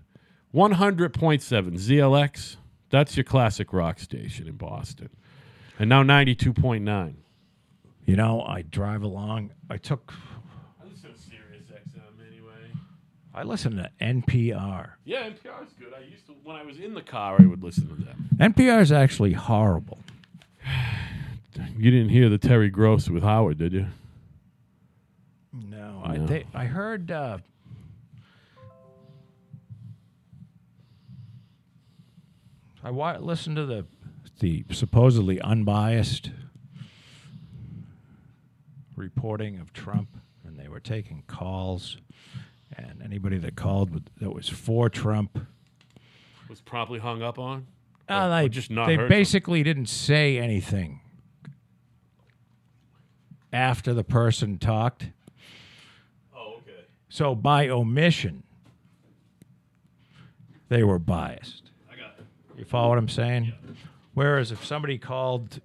100.7 ZLX. That's your classic rock station in Boston. And now 92.9. You know, I drive along. I took. I listen to Sirius XM anyway. I listen to NPR. Yeah, NPR is good. I used to when I was in the car, I would listen to them. NPR is actually horrible. You didn't hear the Terry Gross with Howard, did you? I No. they, I heard. Uh, I wa- listened to the the supposedly unbiased reporting of Trump, and they were taking calls, and anybody that called with, that was for Trump, Was promptly hung up on. uh, they just not they heard from- basically didn't say anything after the person talked. Okay. So by omission, they were biased. I got it. You follow what I'm saying? Whereas if somebody called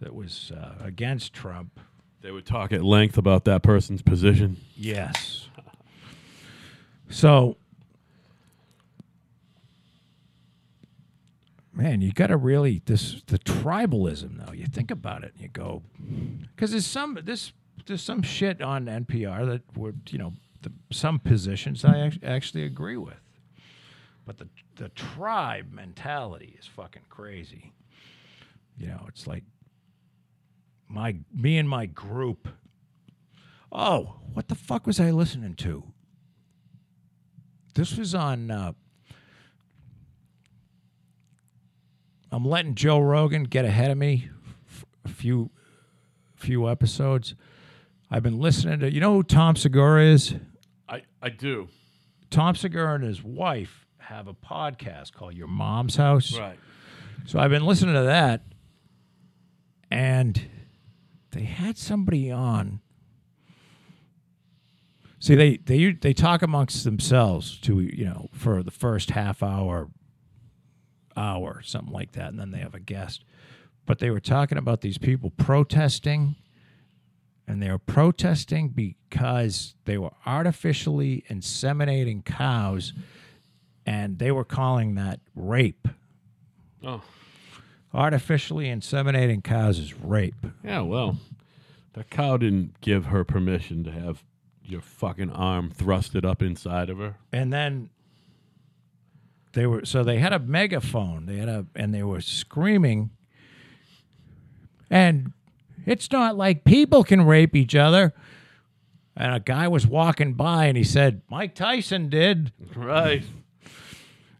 that was uh, against Trump, They would talk at length about that person's position. yes. So, man, you got to really this the tribalism though. You think about it, and you go because there's some this there's some shit on NPR that would you know the, some positions I act- actually agree with, but the the tribe mentality is fucking crazy. You know, it's like my me and my group. Oh, what the fuck was I listening to? This was on. Uh, I'm letting Joe Rogan get ahead of me f- a few few episodes. I've been listening to. You know who Tom Segura is? I, I do. Tom Segura and his wife have a podcast called Your Mom's House. Right. So I've been listening to that, and they had somebody on. See, they they they talk amongst themselves to you know for the first half hour, hour something like that, and then they have a guest. But they were talking about these people protesting, and they were protesting because they were artificially inseminating cows, and they were calling that rape Oh, artificially inseminating cows is rape. yeah. Well, that cow didn't give her permission to have your fucking arm thrusted up inside of her. And then they were so they had a megaphone. They had a and they were screaming. And it's not like people can rape each other. And a guy was walking by and he said, Mike Tyson did. Right.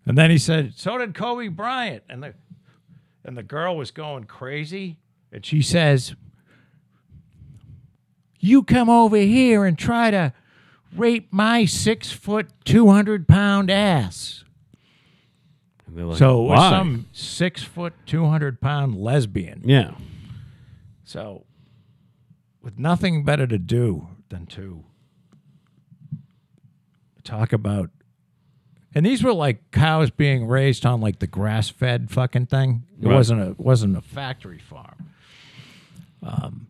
And then he said, "So did Kobe Bryant." And the and the girl was going crazy, and she says, "You come over here and try to rape my six foot, two hundred pound ass." And like, so why? some six foot, two hundred pound lesbian. Yeah. So, with nothing better to do than to talk about, and these were like cows being raised on like the grass fed fucking thing. It Right. wasn't a wasn't a factory farm. Um,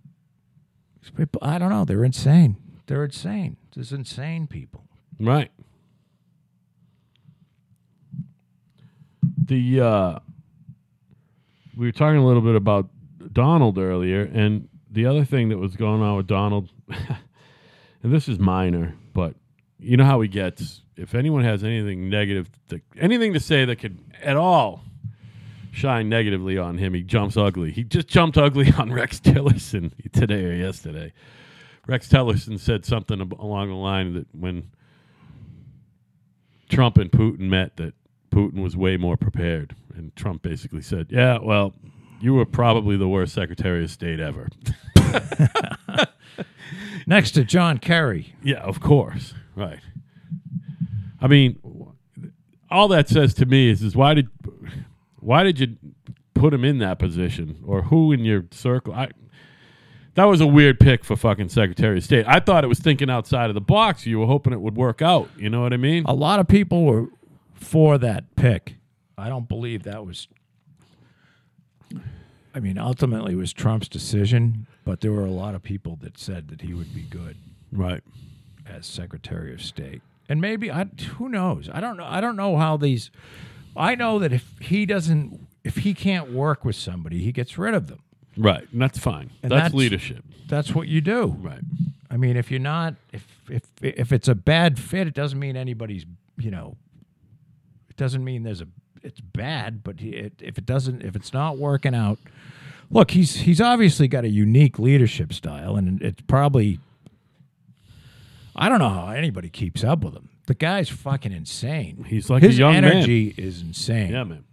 people, I don't know. They're insane. They're insane. There's insane people. Right. The uh we were talking a little bit about Donald earlier and the other thing that was going on with Donald and this is minor, but you know how he gets if anyone has anything negative to, anything to say that could at all shine negatively on him, he jumps ugly. He just jumped ugly on Rex Tillerson today or yesterday. Rex Tillerson said something along the line that when Trump and Putin met that Putin was way more prepared. And Trump basically said, Yeah, well, you were probably the worst Secretary of State ever. Next to John Kerry. yeah, of course. Right. I mean, all that says to me is, is why did why did you put him in that position? Or who in your circle? I that was a weird pick for fucking Secretary of State. I thought it was thinking outside of the box. You were hoping it would work out. You know what I mean? A lot of people were for that pick. I don't believe that was. I mean, ultimately, it was Trump's decision, but there were a lot of people that said that he would be good Right. as Secretary of State. And maybe I who knows? I don't know. I don't know how these. I know that if he doesn't, if he can't work with somebody, he gets rid of them. Right, and that's fine. And that's, that's- leadership. That's what you do. Right. I mean, if you're not, if if if it's a bad fit, it doesn't mean anybody's, you know, it doesn't mean there's a it's bad. But he- it, if it doesn't, if it's not working out, look, he's he's obviously got a unique leadership style, and it's probably. I don't know how anybody keeps up with him. The guy's fucking insane. He's like His a young man. energy is insane. Yeah, man.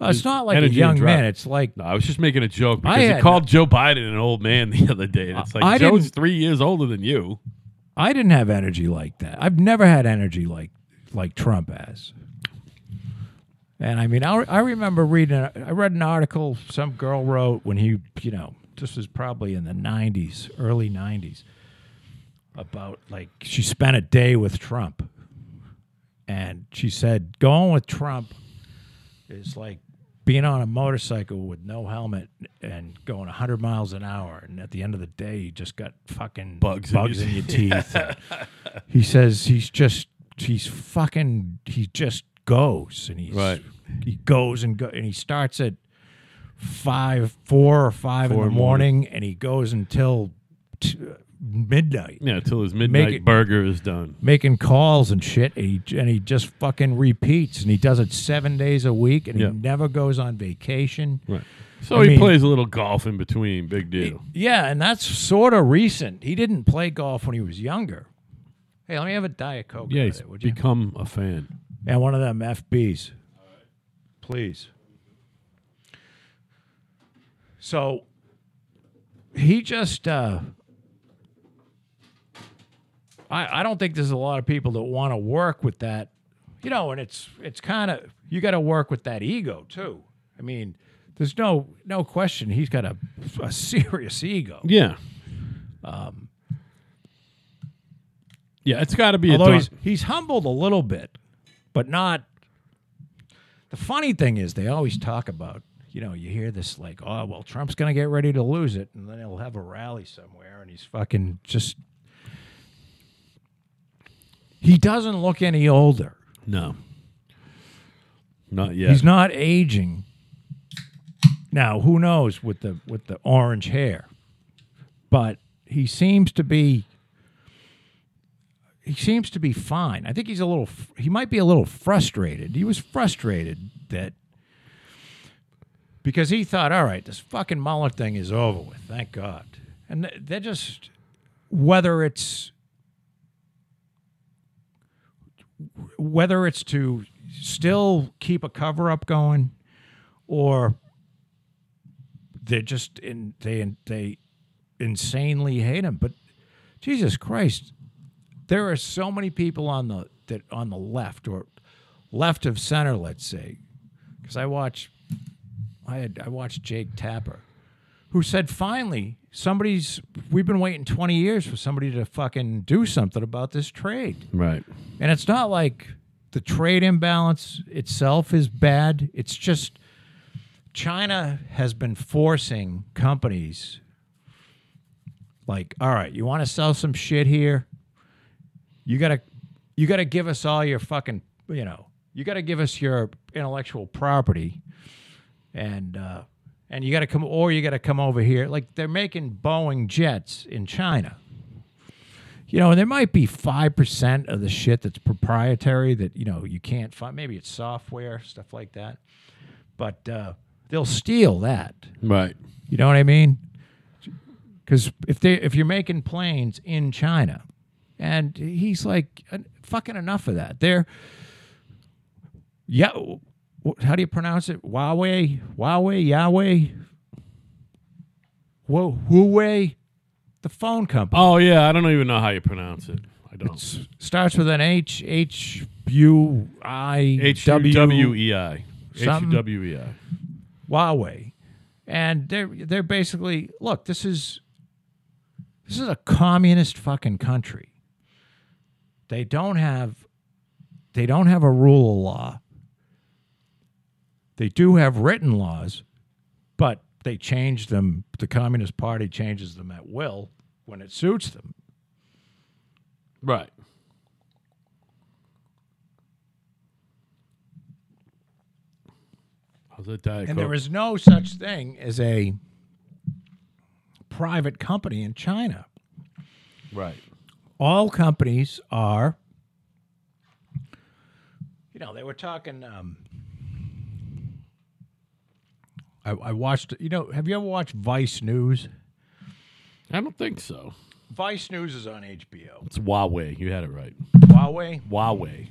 Uh, it's not like a young man. It's like No, I was just making a joke I because he had- called Joe Biden an old man the other day, and it's like I Joe's three years older than you. I didn't have energy like that. I've never had energy like like Trump has. And I mean, I, I remember reading. I read an article some girl wrote when he, you know, this was probably in the '90s, early '90s, about like she spent a day with Trump, and she said going with Trump is like being on a motorcycle with no helmet and going 100 miles an hour and at the end of the day you just got fucking Bugs in bugs your in your teeth he says he's just he's fucking he just goes and he's Right. he goes and go and he starts at five four or five Four in the morning. morning and he goes until t- midnight Yeah, until his midnight it- burger is done. making calls and shit, and he, and he just fucking repeats, and he does it seven days a week, and Yeah. he never goes on vacation. Right. So I he mean- plays a little golf in between. Big deal. Yeah, and that's sort of recent. He didn't play golf when he was younger. Hey, let me have a diet coke. Yeah, he's you? become a fan. And one of them FBs, please. So he just. uh I, I don't think there's a lot of people that want to work with that, you know, and it's it's kind of you got to work with that ego too. I mean, there's no no question he's got a, a serious ego. Yeah. Um, yeah, it's got to be a Although he's he's humbled a little bit, but not. The funny thing is, they always talk about. You know, you hear this like, oh well, Trump's gonna get ready to lose it, and then he'll have a rally somewhere, and he's fucking just. He doesn't look any older. no, not yet. He's not aging. Now, who knows with the with the orange hair, but he seems to be. He seems to be fine. I think he's a little. He might be a little frustrated. He was frustrated that because he thought, all right, this fucking Mueller thing is over with. Thank God. And they're just whether it's whether it's to still keep a cover up going or they're just in they they insanely hate him but jesus christ there are so many people on the that on the left or left of center let's say because i watch i had i watched jake tapper who said finally somebody's we've been waiting 20 years for somebody to fucking do something about this trade right. and it's not like the trade imbalance itself is bad. It's just China has been forcing companies like, all right, you want to sell some shit here? You got to you got to give us all your fucking, you know, you got to give us your intellectual property and uh and you got to come or you got to come over here. Like they're making Boeing jets in China you know, there might be five percent of the shit that's proprietary that you know you can't find. Maybe it's software stuff like that, but uh, they'll steal that. Right. You know what I mean? Because if they if you're making planes in China, and he's like, "Uh, fucking enough of that. They're yeah. How do you pronounce it? Huawei, Huawei, Yahweh, Whoa, Huawei, the phone company. Oh yeah, I don't even know how you pronounce it. I don't. S- starts with an H H U I H W E I. H. W E I. Huawei, and they're they're basically look. This is this is a communist fucking country. They don't have they don't have a rule of law. They do have written laws, but they change them. The Communist Party changes them at will when it suits them. Right. How's that diet And there is no such thing as a private company in China. Right. All companies are. You know, they were talking. Um, I, I watched. You know, have you ever watched Vice News? I don't think so. Vice News is on HBO. It's Huawei. You had it right. Huawei. Huawei.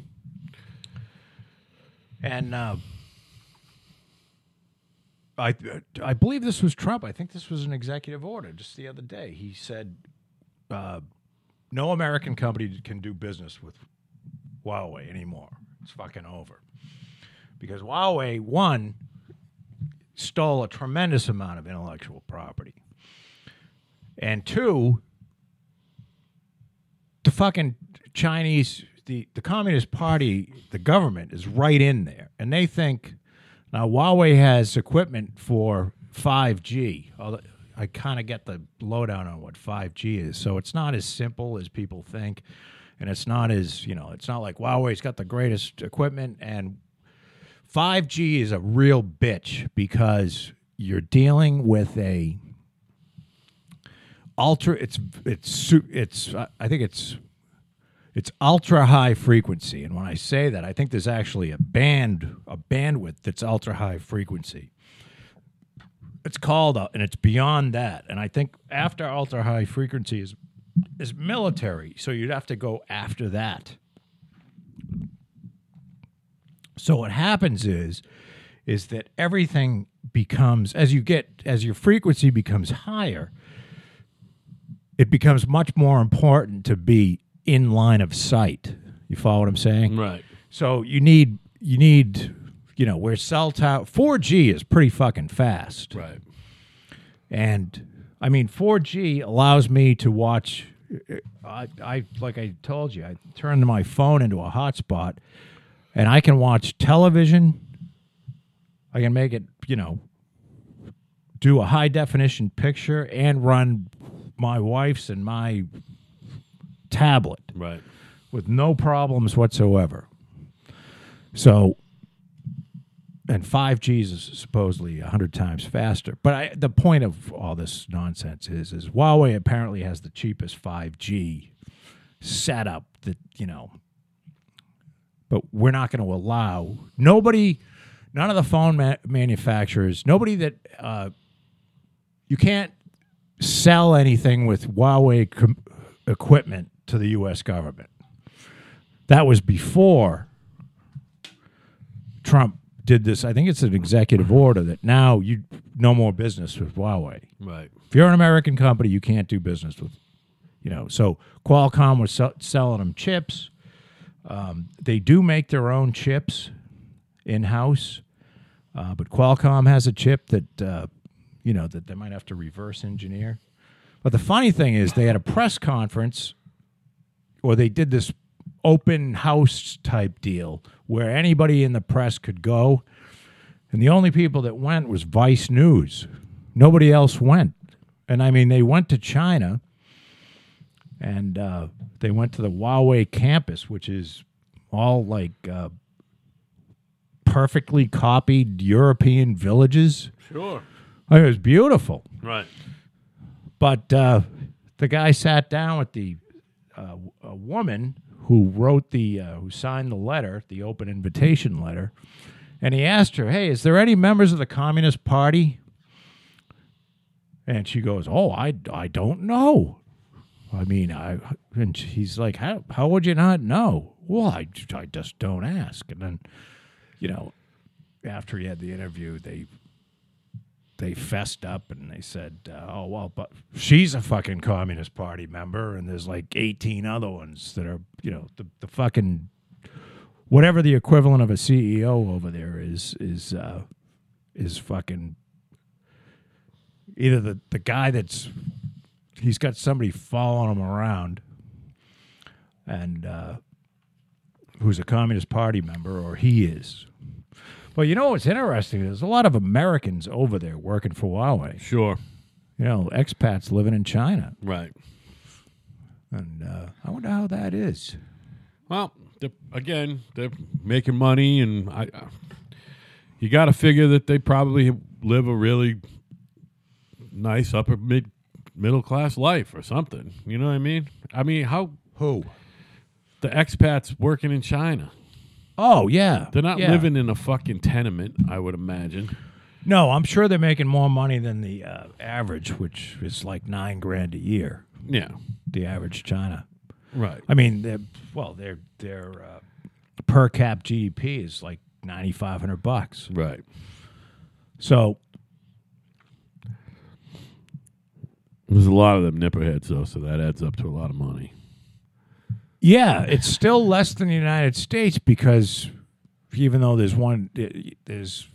And uh, I I believe this was Trump. I think this was an executive order just the other day. He said, uh, "No American company can do business with Huawei anymore. It's fucking over." Because Huawei one stole a tremendous amount of intellectual property, and two, the fucking Chinese, the, the Communist Party, the government is right in there. And they think now Huawei has equipment for 5G. I kind of get the lowdown on what 5G is. So it's not as simple as people think. And it's not as, you know, it's not like Huawei's got the greatest equipment. And 5G is a real bitch because you're dealing with a ultra it's it's it's I think it's it's ultra high frequency and when I say that I think there's actually a band a bandwidth that's ultra high frequency it's called uh, and it's beyond that and I think after ultra high frequency is is military so you'd have to go after that so what happens is is that everything becomes as you get as your frequency becomes higher it becomes much more important to be in line of sight. You follow what I'm saying? Right. So you need you need you know where cell tower 4G is pretty fucking fast, Right. and I mean 4G allows me to watch. I, I like I told you, I turned my phone into a hotspot, and I can watch television. I can make it, you know, do a high definition picture and run my wife's and my tablet Right. with no problems whatsoever. So, and 5G is supposedly 100 times faster. But I, the point of all this nonsense is, is Huawei apparently has the cheapest 5G setup that, you know, but we're not going to allow nobody, none of the phone ma- manufacturers, nobody that, uh, you can't sell anything with Huawei com- equipment to the U.S. government. That was before Trump did this. I think it's an executive order that now you no more business with Huawei. Right. If you're an American company, you can't do business with, you know. So Qualcomm was sell- selling them chips. Um, they do make their own chips in house, uh, but Qualcomm has a chip that uh, you know that they might have to reverse engineer. But the funny thing is, they had a press conference, or they did this open house type deal where anybody in the press could go, and the only people that went was Vice News. Nobody else went, and I mean, they went to China, and uh, they went to the Huawei campus, which is all like uh, perfectly copied European villages. Sure. I mean, it was beautiful. Right. But uh, the guy sat down with the uh, a woman who wrote the uh, who signed the letter, the open invitation letter, and he asked her, "Hey, is there any members of the Communist Party?" And she goes, "Oh, I, I don't know. I mean, I." And he's like, "How how would you not know?" Well, I, I just don't ask. And then, you know, after he had the interview, they they fessed up and they said, uh, "Oh well, but she's a fucking Communist Party member, and there's like 18 other ones that are, you know, the the fucking whatever the equivalent of a CEO over there is is uh, is fucking either the the guy that's he's got somebody following him around, and uh, who's a Communist Party member, or he is." Well, you know what's interesting? There's a lot of Americans over there working for Huawei. Sure. You know, expats living in China, Right. and uh, I wonder how that is. Well, they're, again, they're making money, and I, uh, you got to figure that they probably live a really nice upper mid middle class life or something. You know what I mean? I mean, how Who? the expats working in China? Oh yeah, They're not yeah. living in a fucking tenement, I would imagine. No, I'm sure they're making more money than the uh, average, which is like nine grand a year. Yeah, The average China. right. I mean, they're, well, their their uh, per cap GDP is like ninety five hundred bucks. Right. So There's a lot of them nipperheads though, so that adds up to a lot of money. Yeah, it's still less than the United States because even though there's one, there's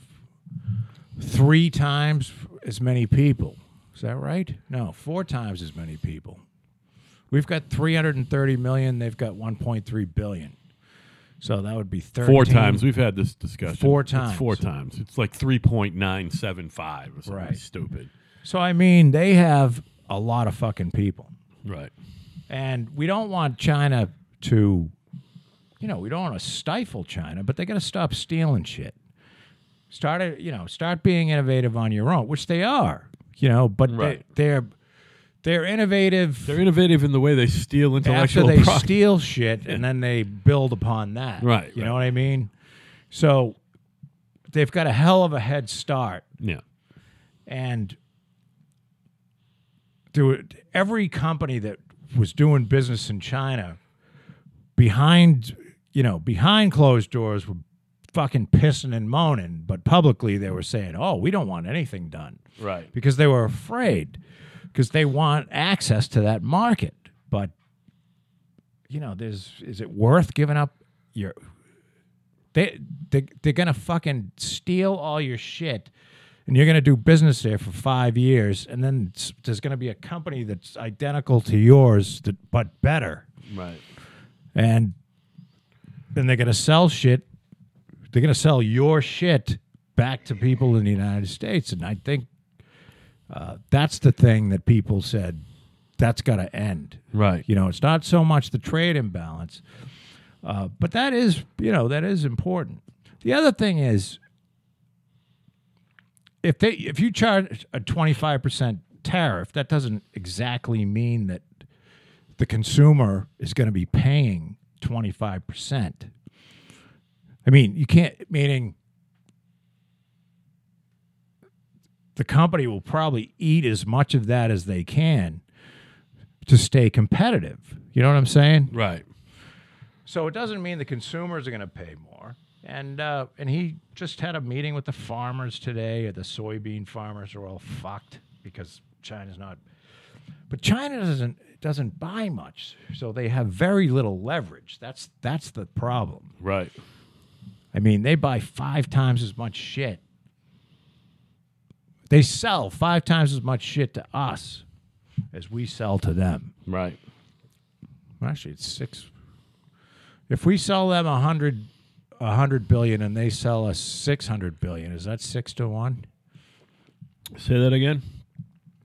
three times as many people. Is that right? No, four times as many people. We've got 330 million. They've got 1.3 billion. So that would be 13. Four times we've had this discussion. Four It's times. four times. It's like three point nine seven five or something Right. stupid. So I mean, they have a lot of fucking people. Right. And we don't want China to, you know, we don't want to stifle China, but they got to stop stealing shit. Start, you know, start being innovative on your own, which they are, you know, but Right. they, they're they're innovative They're innovative in the way they steal intellectual. after they property. steal shit and then they build upon that. Right, You right. know what I mean? So they've got a hell of a head start yeah. and do every company that was doing business in China behind you know behind closed doors were fucking pissing and moaning but publicly they were saying oh we don't want anything done Right. because they were afraid because they want access to that market but you know there's is it worth giving up your they, they they're gonna fucking steal all your shit and you're gonna do business there for five years and then there's gonna be a company that's identical to yours that, but better Right. and then they're gonna sell shit they're gonna sell your shit back to people in the united states and i think uh, that's the thing that people said that's got to end Right. you know, it's not so much the trade imbalance, uh, but that is, you know, that is important. The other thing is, if they if you charge a twenty five percent tariff, that doesn't exactly mean that the consumer is going to be paying twenty five percent. I mean, you can't meaning. The company will probably eat as much of that as they can to stay competitive. You know what I'm saying? Right. So it doesn't mean the consumers are going to pay more. And uh, and he just had a meeting with the farmers today. The soybean farmers are all fucked because China's not. But China doesn't doesn't buy much, so they have very little leverage. That's that's the problem. Right. I mean, they buy five times as much shit. They sell five times as much shit to us as we sell to them. Right. Actually, it's six. If we sell them a hundred, a hundred billion, and they sell us six hundred billion, is that six to one? Say that again.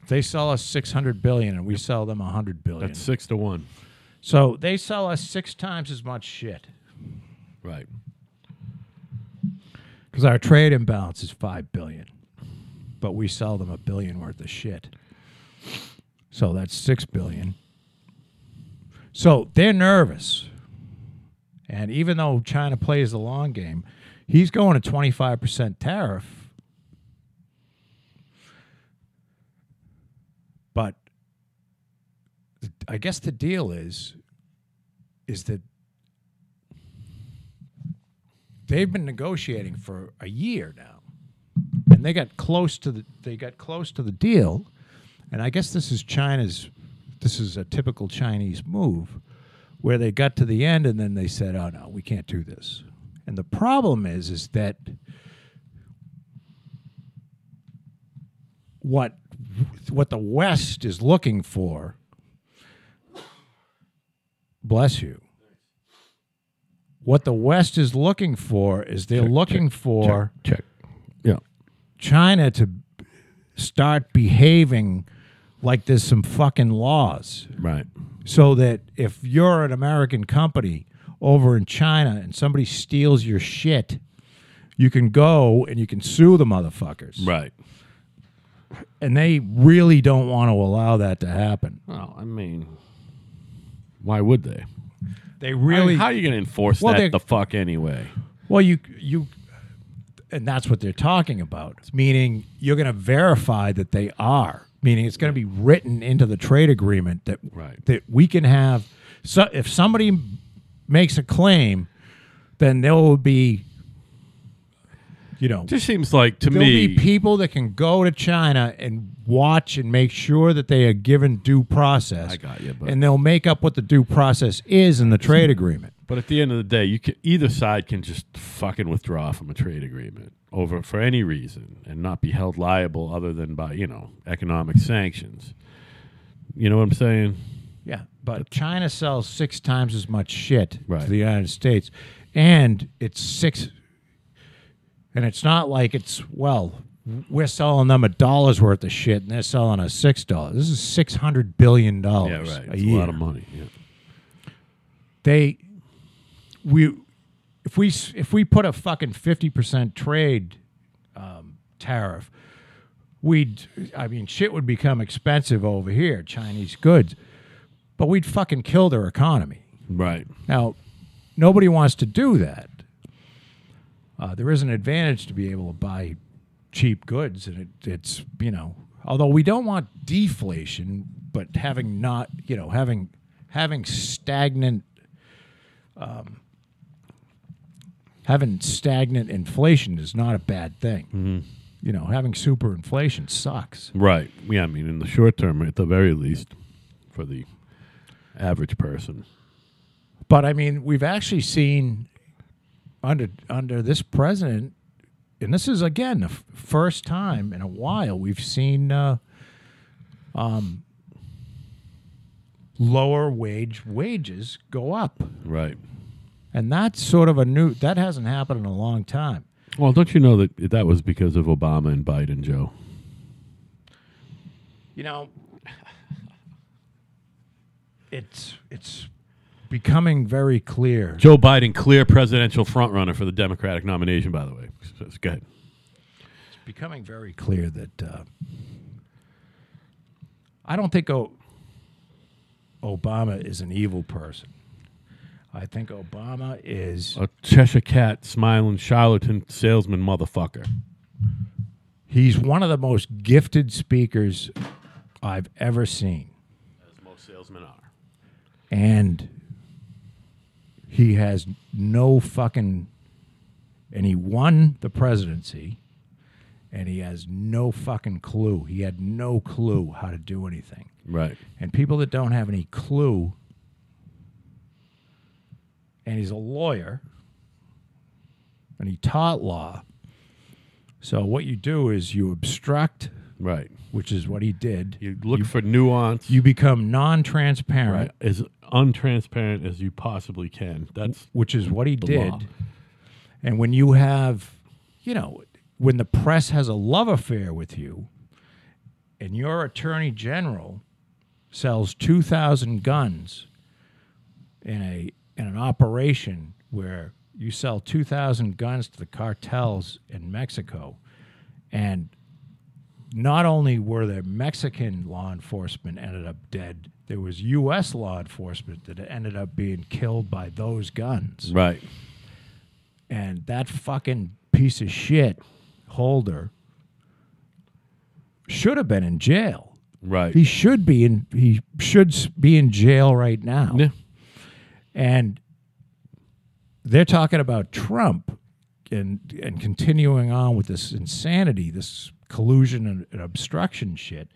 If they sell us six hundred billion, and we sell them a hundred billion, That's six to one. so they sell us six times as much shit Right. because our trade imbalance is five billion, but we sell them a billion worth of shit. So that's six billion. So they're nervous. And even though China plays the long game, he's going to 25% tariff. But I guess the deal is is that they've been negotiating for a year now. And they got close to the they got close to the deal. And I guess this is China's this is a typical Chinese move where they got to the end and then they said, "Oh no, we can't do this." And the problem is is that what what the West is looking for bless you. What the West is looking for is they're looking for Check. Yeah. China to start behaving like there's some fucking laws Right. so that if you're an American company over in China and somebody steals your shit, you can go and you can sue the motherfuckers. Right. and they really don't want to allow that to happen. Well, I mean, why would they? They Really? really how are you going to enforce Well, that the fuck anyway? well you you and that's what they're talking about. Meaning you're going to verify that they are. Meaning it's going to be written into the trade agreement that Right. that we can have so if somebody makes a claim then there will be you know Just seems like to there'll me. be people that can go to China and watch and make sure that they are given due process. I got you, but- and they'll make up what the due process is in the trade agreement. But at the end of the day, you can, either side can just fucking withdraw from a trade agreement over for any reason and not be held liable other than by you know economic sanctions. You know what I'm saying? Yeah, but China sells six times as much shit Right. to the United States, and it's six. And it's not like it's well, we're selling them a dollar's worth of shit, and they're selling us six dollars. This is six hundred billion Yeah, dollars right. a a lot of money. Yeah. they we if we if we put a fucking 50% trade um, tariff we'd i mean shit would become expensive over here chinese goods but we'd fucking kill their economy Right. now nobody wants to do that uh, there is an advantage to be able to buy cheap goods and it, it's you know although we don't want deflation but having not you know having having stagnant um, having stagnant inflation is not a bad thing you know having super inflation sucks Right. Yeah. I mean, in the short term, at the very least, for the average person. But I mean, we've actually seen under under this president, and this is again the f- first time in a while we've seen uh, um, lower wage wages go up, Right. And that's sort of a new that hasn't happened in a long time. Well, don't you know that that was because of Obama and Biden, Joe? You know, it's it's becoming very clear. Joe Biden, clear presidential frontrunner for the Democratic nomination, by the way. So, Go ahead. It's becoming very clear that uh, I don't think o- Obama is an evil person. I think Obama is A Cheshire cat, smiling charlatan salesman motherfucker. he's one of the most gifted speakers I've ever seen. As most salesmen are. and he has no fucking and he won the presidency and he has no fucking clue he had no clue how to do anything Right. and people that don't have any clue and he's a lawyer and he taught law so what you do is you obstruct Right. which is what he did You look for nuance. you become non-transparent right. As untransparent as you possibly can. That's which is what he did. law. And when you have, you know, when the press has a love affair with you, and your attorney general sells two thousand guns in a in an operation where you sell two thousand guns to the cartels in Mexico, and not only were there Mexican law enforcement ended up dead, there was U.S. law enforcement that ended up being killed by those guns. right. And that fucking piece of shit holder should have been in jail. Right. He should be in. He should be in jail right now. yeah. And they're talking about Trump and and continuing on with this insanity, this collusion and, and obstruction shit,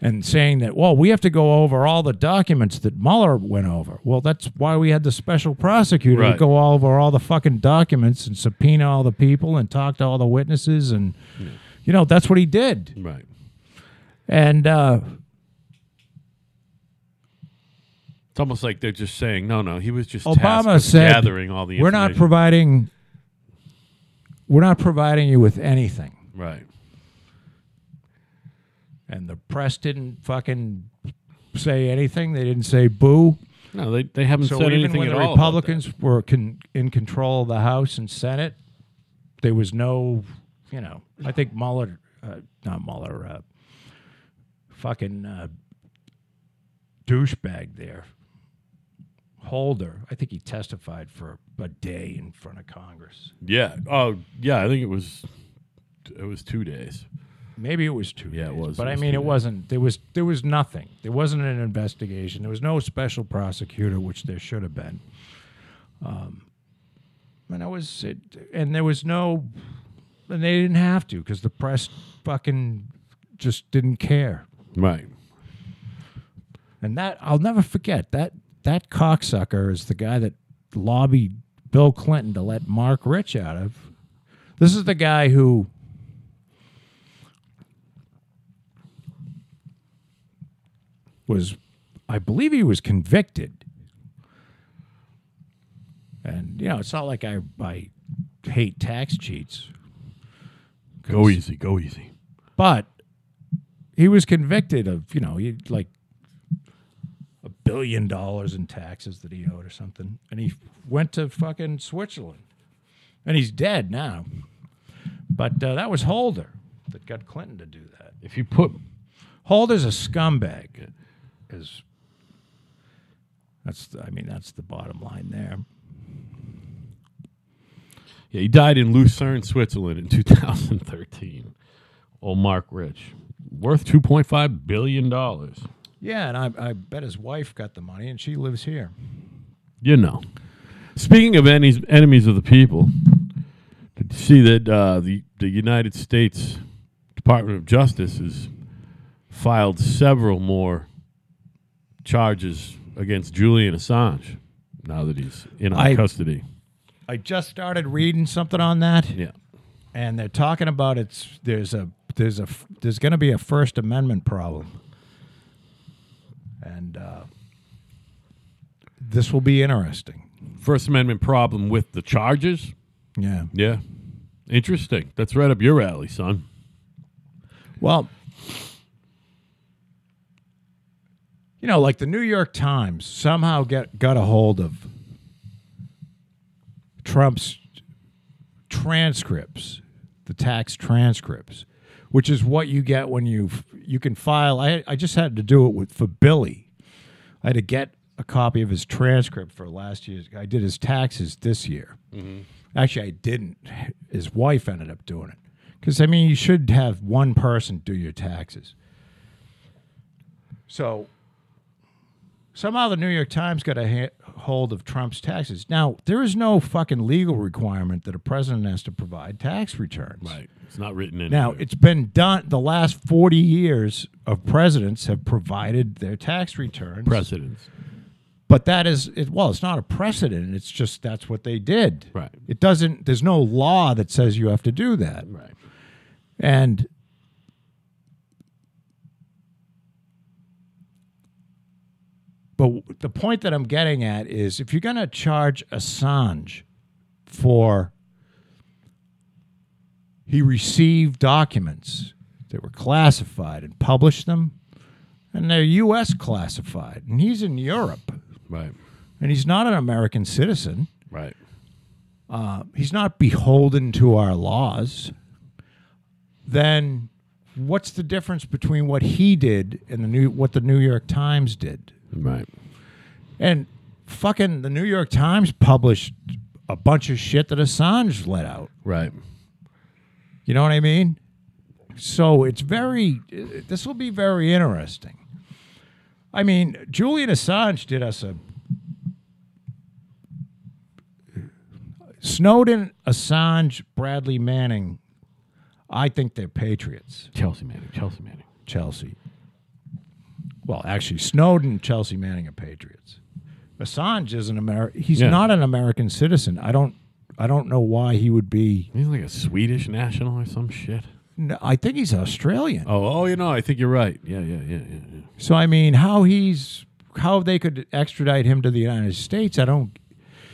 and saying that well, we have to go over all the documents that Mueller went over. Well, that's why we had the special prosecutor to Right. go all over all the fucking documents and subpoena all the people and talk to all the witnesses and. You know that's what he did, Right. and uh, It's almost like they're just saying, no, no, he was just Obama said, gathering all the we're not providing. We're not providing you with anything. right. and the press didn't fucking say anything. They didn't say boo. No, they, they haven't So said even anything when at the all. about Republicans were con- in control of the House and Senate, there was no, you know, I think Mueller, uh, not Mueller, uh, fucking uh, douchebag there, Holder. I think he testified for a day in front of Congress. Yeah. Oh, yeah. I think it was. It was two days. Maybe it was two. Yeah, it was. But It I mean, it days. wasn't. There was there was nothing. There wasn't an investigation. There was no special prosecutor, which there should have been. Um, and I was it, and there was no, and they didn't have to because the press fucking just didn't care. Right. And that I'll never forget that that cocksucker is the guy that lobbied Bill Clinton to let Marc Rich out of. This is the guy who was I believe he was convicted. And you know, it's not like I I hate tax cheats. Go easy. Go easy. But he was convicted of, you know, he like a billion dollars in taxes that he owed or something. And he went to fucking Switzerland. And he's dead now. But uh, that was Holder that got Clinton to do that. If you put Holder's a scumbag. Is that's the, I mean that's the bottom line there. Yeah, he died in Lucerne, Switzerland in 2013. Old Marc Rich. Worth $2.5 billion. Yeah, and I, I bet his wife got the money and she lives here. You know. Speaking of enemies, enemies of the people, did you see that uh, the, the United States Department of Justice has filed several more charges against Julian Assange now that he's in our I- custody? I just started reading something on that. Yeah. and they're talking about it's there's a there's a there's going to be a First Amendment problem, and uh, this will be interesting. First Amendment problem with the charges? Yeah. Yeah. Interesting. That's right up your alley, son. Well, you know, like the New York Times somehow get got a hold of Trump's transcripts, the tax transcripts, which is what you get when you you can file. I I just had to do it with for Billy. I had to get a copy of his transcript for last year's. I did his taxes this year. Mm-hmm. Actually, I didn't. His wife ended up doing it because I mean, you should have one person do your taxes. So somehow the New York Times got a ha- hold of Trump's taxes. Now there is no fucking legal requirement that a president has to provide tax returns. Right. It's not written in. Now it's been done. The last forty years of presidents have provided their tax returns. precedents. But that is it, well, it's not a precedent. It's just that's what they did. Right. It doesn't. There's no law that says you have to do that. Right. And but the point that I'm getting at is if you're going to charge Assange for he received documents that were classified and published them, and they're U.S. classified, and he's in Europe, Right. and he's not an American citizen. Right. uh, he's not beholden to our laws, then what's the difference between what he did and the new what the New York Times did? Right. And fucking the New York Times published a bunch of shit that Assange let out. Right. You know what I mean? So it's very this will be very interesting. I mean, Julian Assange did us a Snowden, Assange, Bradley Manning. I think they're patriots. Chelsea Manning. Chelsea Manning. Chelsea. Well, actually, Snowden, Chelsea Manning are patriots. Assange is an American. He's Yeah. not an American citizen. I don't. I don't know why he would be. He's like a Swedish national or some shit. No, I think he's Australian. Oh, oh, you know, I think you're right. Yeah, yeah, yeah, yeah. yeah. So I mean, how he's how they could extradite him to the United States? I don't.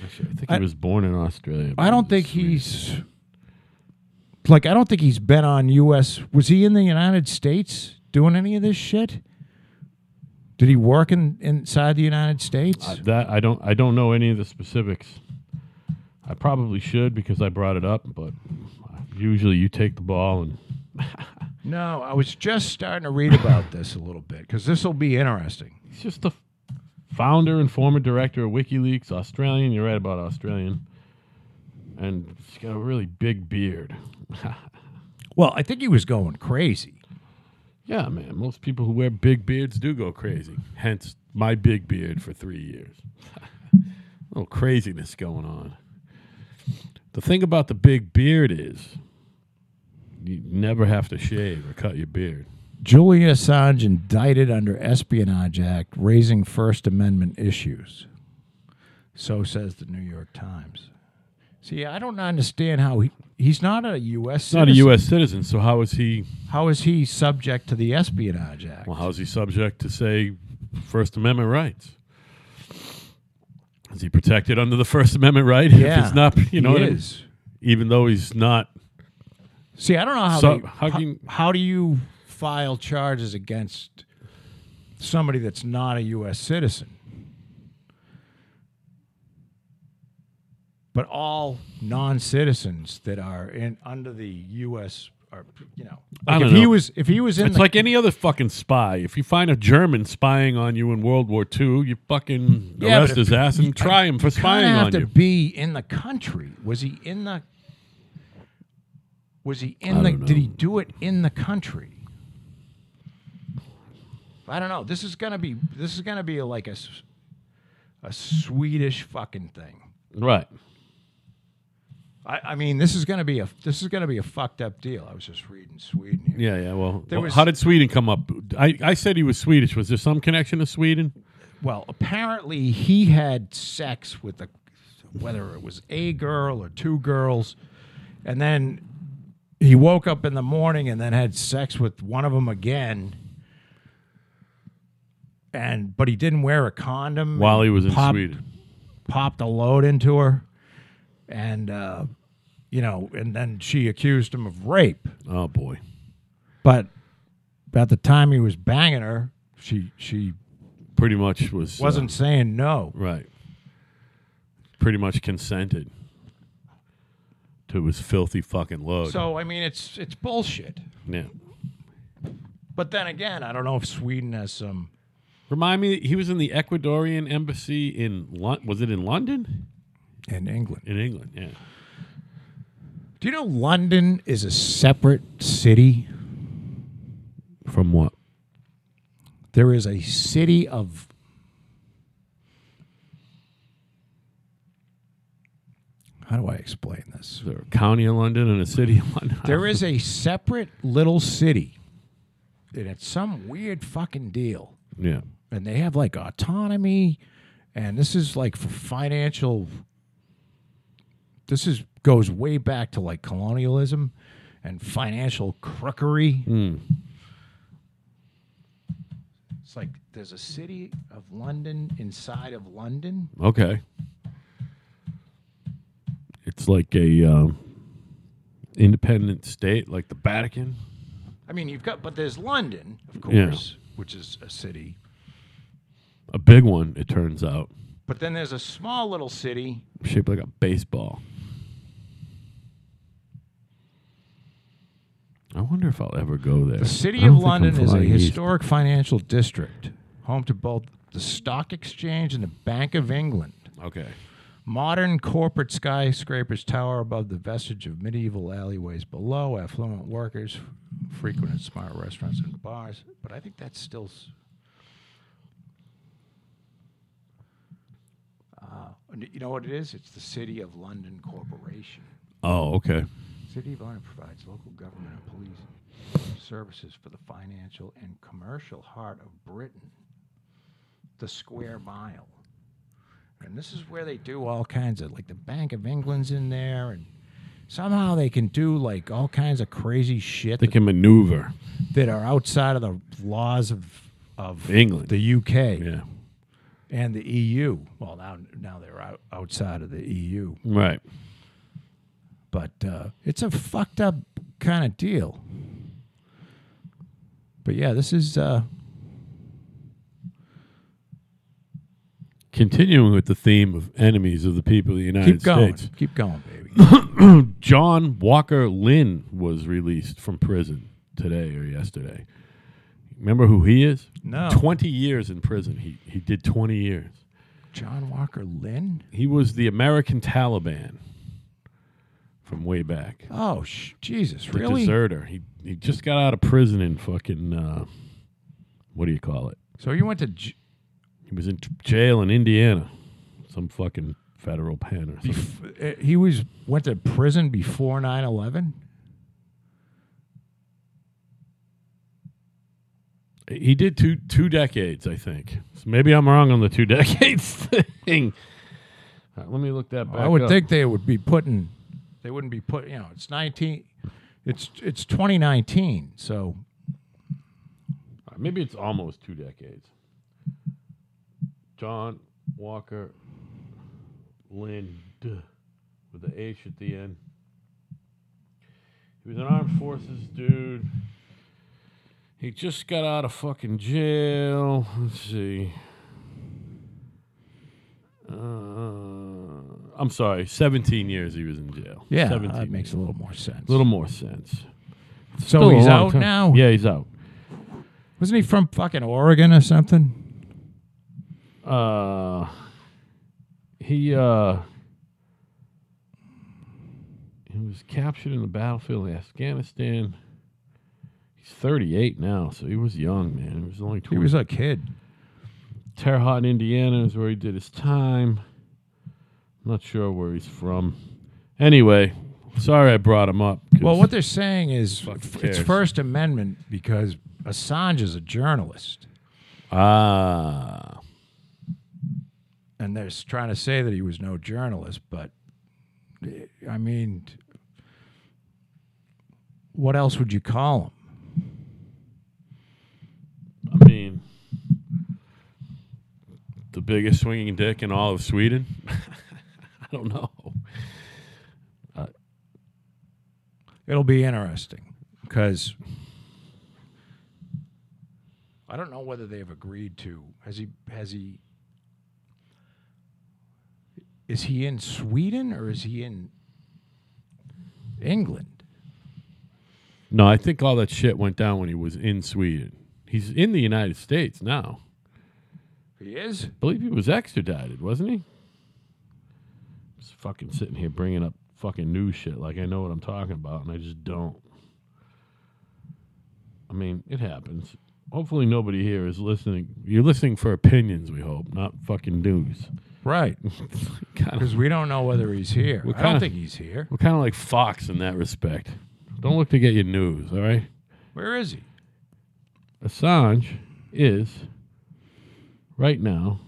Actually, I think I- he was born in Australia. I don't think Swedish. he's like. I don't think he's been on U.S. Was he in the United States doing any of this shit? Did he work in inside the United States? Uh, that I don't. I don't know any of the specifics. I probably should because I brought it up, but usually you take the ball and No, I was just starting to read about this a little bit because this will be interesting. He's just the founder and former director of WikiLeaks, Australian. You're right about Australian. And he's got a really big beard. Well, I think he was going crazy. Yeah, man. Most people who wear big beards do go crazy. Hence, my big beard for three years. little craziness going on. The thing about the big beard is you never have to shave or cut your beard. Julian Assange indicted under Espionage Act, raising First Amendment issues. So says the New York Times. See, I don't understand how he, he's not a U.S. He's not a U.S. citizen, so how is he? How is he subject to the Espionage Act? Well, how's he subject to say First Amendment rights? Is he protected under the First Amendment right? yeah, if it's not, you know, he what I mean? is. even though he's not. See, I don't know how So, they, how how, how do you file charges against somebody that's not a U.S. citizen? But all non-citizens that are in under the U.S. are, you know, I like don't if he know. was if he was in It's the, like any other fucking spy. If you find a German spying on you in World War II, you fucking Yeah, but arrest if- his ass and try him for spying have on to you. be in the country. Was he in the? Was he in the? don't Did he do it in the country? I don't know. This is gonna be. This is gonna be like a, s- a Swedish fucking thing. Right. I, I mean, this is gonna be a. This is gonna be a fucked up deal. I was just reading Sweden here. Yeah, yeah. Well, There well, was- how did Sweden come up? I, I said he was Swedish. Was there some connection to Sweden? Well, apparently he had sex with a, whether it was a girl or two girls, and then he woke up in the morning and then had sex with one of them again. And but he didn't wear a condom While he was in Sweden. Popped a load into her, and uh, you know, and then she accused him of rape. Oh boy. But about the time he was banging her, she she Pretty much was uh, wasn't saying no. right. Pretty much consented to his filthy fucking load. So I mean, it's it's bullshit. yeah. But then again, I don't know if Sweden has some. Remind me, he was in the Ecuadorian embassy in Lon- was it in London? In England, In England, yeah. do you know London is a separate city? From what? There is a city of. How do I explain this? Is there a county of London and a city of London? There is a separate little city, and it's some weird fucking deal. Yeah. and they have like autonomy and this is like for financial this is goes way back to like colonialism and financial crookery Mm. it's like there's a city of london inside of london Okay. It's like a um, independent state, like the Vatican. i mean you've got but there's london of Yeah. course which is a city A big one, it turns out, but then there's a small little city shaped like a baseball. I wonder if I'll ever go there. the city of london is a east. historic financial district home to both the stock exchange and the bank of england Okay. Modern corporate skyscrapers tower above the vestige of medieval alleyways below. Affluent workers frequented smart restaurants and bars. But I think that's still. s- Uh, you know what it is? It's the City of London Corporation. Oh, okay. City of London provides local government and police services for the financial and commercial heart of Britain, the square mile. And this is where they do all kinds of like the Bank of England's in there and somehow they can do like all kinds of crazy shit They that, can maneuver. that are outside of the laws of of England. the UK Yeah. and the EU. Well, now now they're out, outside of the EU. Right. But uh, it's a fucked up kind of deal. But yeah, this is uh, Continuing with the theme of enemies of the people of the United keep going, States. keep going, baby. John Walker Lindh was released from prison today or yesterday. Remember who he is? No. 20 years in prison. He he did 20 years. John Walker Lindh? He was the American Taliban from way back. Oh, sh- Jesus, The really? deserter. He he just got out of prison in fucking uh, what do you call it? So you went to j- He was in t- jail in Indiana, some fucking federal pen or something. bef- uh, he was went to prison before 9/11? He did two two decades, I think. So maybe I'm wrong on the two decades thing. All right, let me look that back. I would up. think they would be putting they wouldn't be put, you know, it's 19 it's it's 2019, so maybe it's almost two decades. John Walker Lind with the H at the end. He was an armed forces dude. He just got out of fucking jail. Let's see. Uh, I'm sorry, 17 years he was in jail. yeah, 17 that makes years. a little more sense. a little more sense. so Still he's out time. now? Yeah, he's out. Wasn't he from fucking Oregon or something? Uh, he uh, he was captured in the battlefield in Afghanistan. He's 38 now, so he was young, man. He was only 20. He was a kid. Terre Haute, Indiana is where he did his time. Not sure where he's from. Anyway, sorry I brought him up. 'cause- Well, what they're saying is f- cares. it's First Amendment because Assange is a journalist, ah, and they're s- trying to say that he was no journalist. But eh, I mean, what else would you call him? I mean, the biggest swinging dick in all of Sweden. I don't know. Uh, it'll be interesting because I don't know whether they've agreed to. Has he? Has he? Is he in Sweden or is he in England? No, I think all that shit went down when he was in Sweden. He's in the United States now. He is. I believe he was extradited, wasn't he? Fucking sitting here bringing up fucking news shit like I know what I'm talking about, and I just don't. I mean, it happens. Hopefully, nobody here is listening. You're listening for opinions, we hope, not fucking news. Right. Because we don't know whether he's here. What I don't kinda- think he's here. we're kind of like Fox in that respect. Don't look to get your news, all right? Where is he? Assange is right now.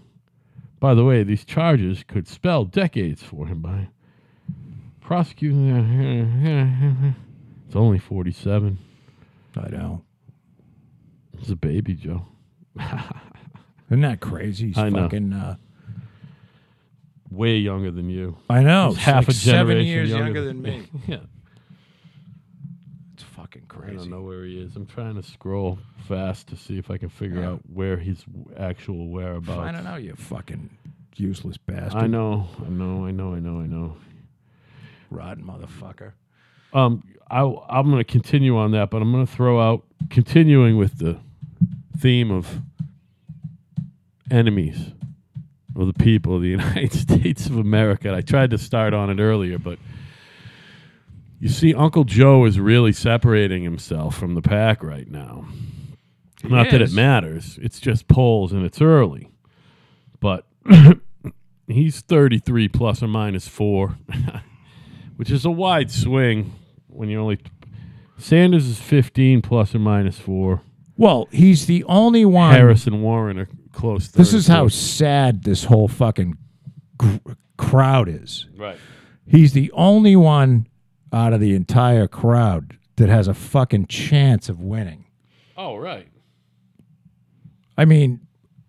By the way, these charges could spell decades for him by prosecuting. It's only 47. I know. It's a baby, Joe. Isn't that crazy? He's I know. fucking. Uh, Way younger than you. I know. He's half like a seven generation years younger younger, than- than me. Yeah. Fucking I don't know where he is. I'm trying to scroll fast to see if I can figure Yeah. out where his actual whereabouts. I don't know, you fucking useless bastard. I know, I know, I know, I know, I know. Rotten motherfucker. Um, I, I'm going to continue on that, but I'm going to throw out continuing with the theme of enemies of the people of the United States of America. I tried to start on it earlier, but you see, Uncle Joe is really separating himself from the pack right now. Not that it is. matters; it's just polls and it's early, but he's 33 plus or minus four, which is a wide swing when you only. Sanders is 15 plus or minus four. Well, he's the only one. Harris and Warren are close. This is how sad this whole fucking gr- crowd is. right. He's the only one out of the entire crowd that has a fucking chance of winning. Oh, right. I mean,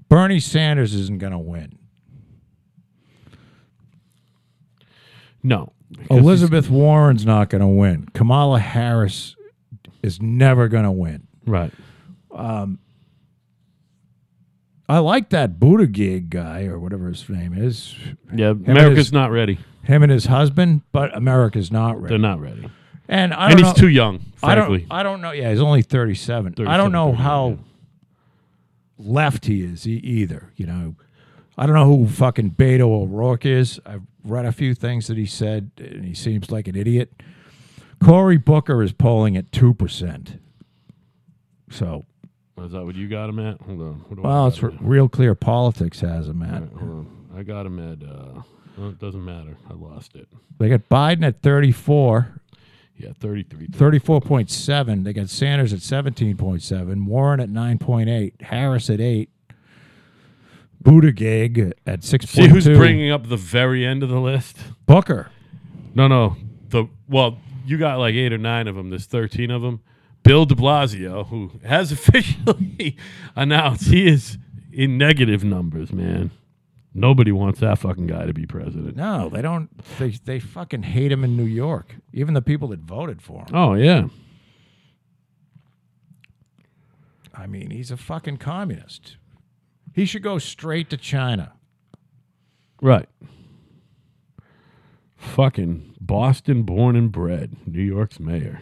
Bernie Sanders isn't going to win. No, Elizabeth Warren's not going to win. Kamala Harris is never going to win. Right. Um, I like that Buttigieg guy or whatever his name is. Yeah, and America's his- not ready. Him and his husband, but America's not ready. They're not ready. And I and he's know, too young, I don't. I don't know. Yeah, he's only thirty-seven. I don't know how yeah. left he is either. You know, I don't know who fucking Beto O'Rourke is. I've read a few things that he said, and he seems like an idiot. Cory Booker is polling at two percent. So, Is that what you got him at? Hold on. What do well, it's re- real clear politics has him at. right, hold on. I got him at. Uh, well, it doesn't matter. I lost it. They got Biden at 34, Yeah, 33. 34.7. They got Sanders at 17.7, Warren at 9.8, Harris at 8, Buttigieg at 6.2. See who's bringing up the very end of the list? Booker. No, no. The well, you got like eight or nine of them. There's 13 of them. Bill De Blasio, who has officially announced he is in negative numbers, man. Nobody wants that fucking guy to be president. No, they don't. They, they fucking hate him in New York. Even the people that voted for him. Oh yeah, I mean, he's a fucking communist. He should go straight to China. right. Fucking Boston born and bred, New York's mayor.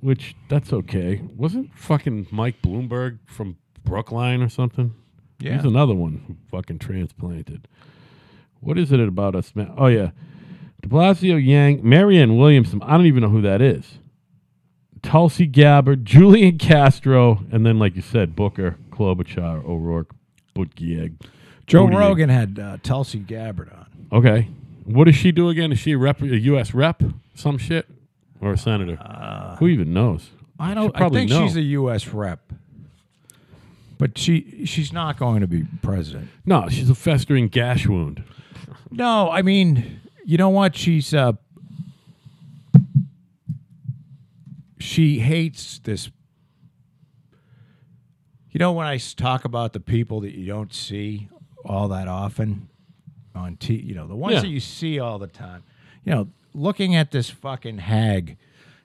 Which that's okay. Wasn't fucking Mike Bloomberg from Brookline or something? Yeah. He's another one who fucking transplanted. What is it about us, man? Oh yeah, De Blasio, Yang, Marianne Williamson. I don't even know who that is. Tulsi Gabbard, Julian Castro, and then like you said, Booker, Klobuchar, O'Rourke, Buttigieg. Joe Buttigieg. Rogan had uh, Tulsi Gabbard on. Okay, what does she do again? Is she a rep, a U.S. rep, some shit, or a senator? who even knows? I don't. I think know. she's a U.S. rep, but she she's not going to be president. No, she's a festering gash wound. No, I mean, you know what? She's uh, she hates this. You know, when I talk about the people that you don't see all that often on T, you know, the ones Yeah. that you see all the time. You know, looking at this fucking hag,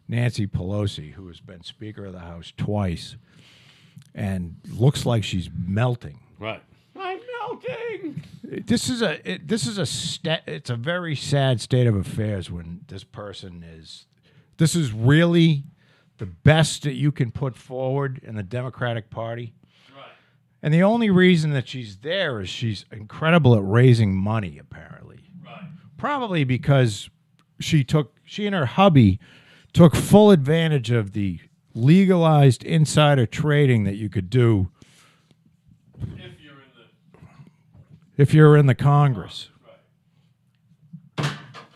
Nancy Pelosi, who has been Speaker of the House twice, and looks like she's melting Right. I'm melting. this is a it, this is a sta- it's a very sad state of affairs when this person is this is really the best that you can put forward in the Democratic Party. Right. And the only reason that she's there is she's incredible at raising money apparently. Right. Probably because she took she and her hubby took full advantage of the legalized insider trading that you could do If you're in the if you're in the Congress.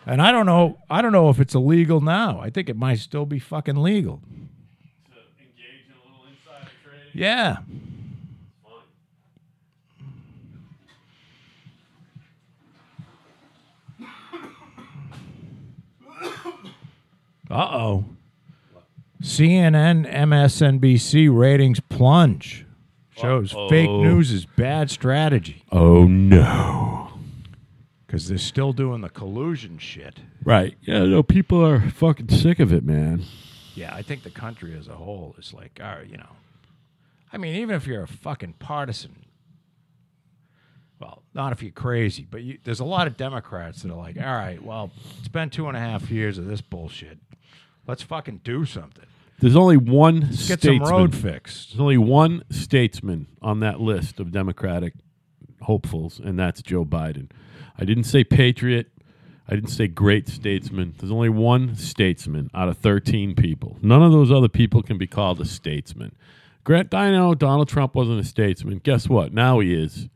And I don't know. I don't know if it's illegal now. I think it might still be fucking legal. to engage in a little insider trading. Yeah. Uh oh. CNN, MSNBC ratings plunge. Shows fake Uh-oh. news is bad strategy Oh no. because they're still doing the collusion shit. Right. Yeah, no, people are fucking sick of it, man. Yeah, I think the country as a whole is like, all right, you know. I mean, even if you're a fucking partisan, well, not if you're crazy, but you, there's a lot of Democrats that are like, all right, well, it's been two and a half years of this bullshit. Let's fucking do something. There's only one Get statesman. some road fixed. There's only one statesman on that list of Democratic hopefuls, and that's Joe Biden. I didn't say patriot. I didn't say great statesman. There's only one statesman out of 13 people. None of those other people can be called a statesman. Grant, Dino, Donald Trump wasn't a statesman. Guess what? Now he is.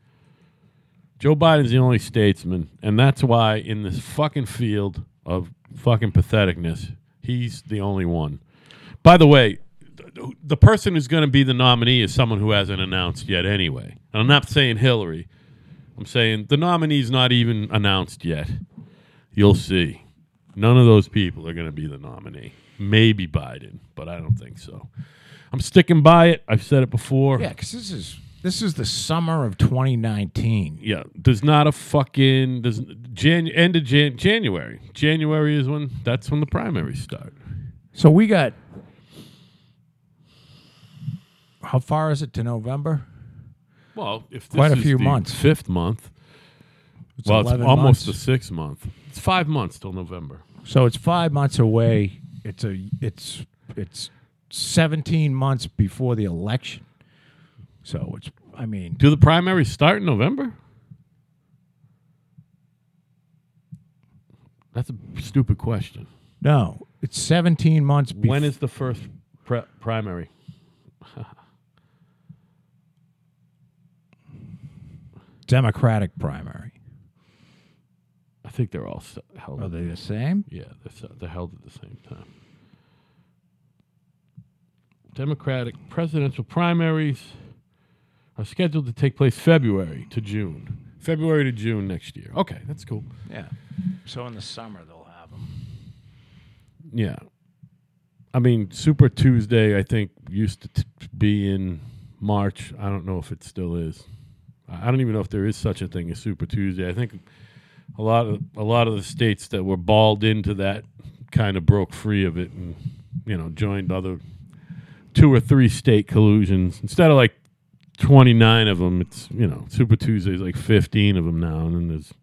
Joe Biden's the only statesman, and that's why in this fucking field of fucking patheticness, he's the only one. By the way, the person who's going to be the nominee is someone who hasn't announced yet anyway. And I'm not saying Hillary. I'm saying the nominee's not even announced yet. You'll see. None of those people are going to be the nominee. Maybe Biden, but I don't think so. I'm sticking by it. I've said it before. Yeah, because this is this is the summer of 2019. Yeah, there's not a fucking there's Jan, end of Jan, January. January is when that's when the primaries start. So we got. How far is it to November? Well, if this Quite a is few the months. Fifth month, It's well, it's almost months. the sixth month. It's five months till November. So it's five months away. It's a it's it's seventeen months before the election. So it's I mean Do the primaries start in November? That's a stupid question. no, it's seventeen months. Bef- when is the first pre- primary? Democratic primary? I think they're all s- held. Are they the same? Yeah, they're, s- they're held at the same time. Democratic presidential primaries are scheduled to take place February to June. February to June next year. Okay, that's cool. Yeah. So in the summer they'll have them. Yeah. I mean, Super Tuesday, I think, used to t- be in March. I don't know if it still is. I I don't even know if there is such a thing as Super Tuesday. I think a lot of a lot of the states that were balled into that kind of broke free of it and you know joined other two or three state collusions instead of like 29 of them it's you know super Tuesday's like 15 of them now and then there's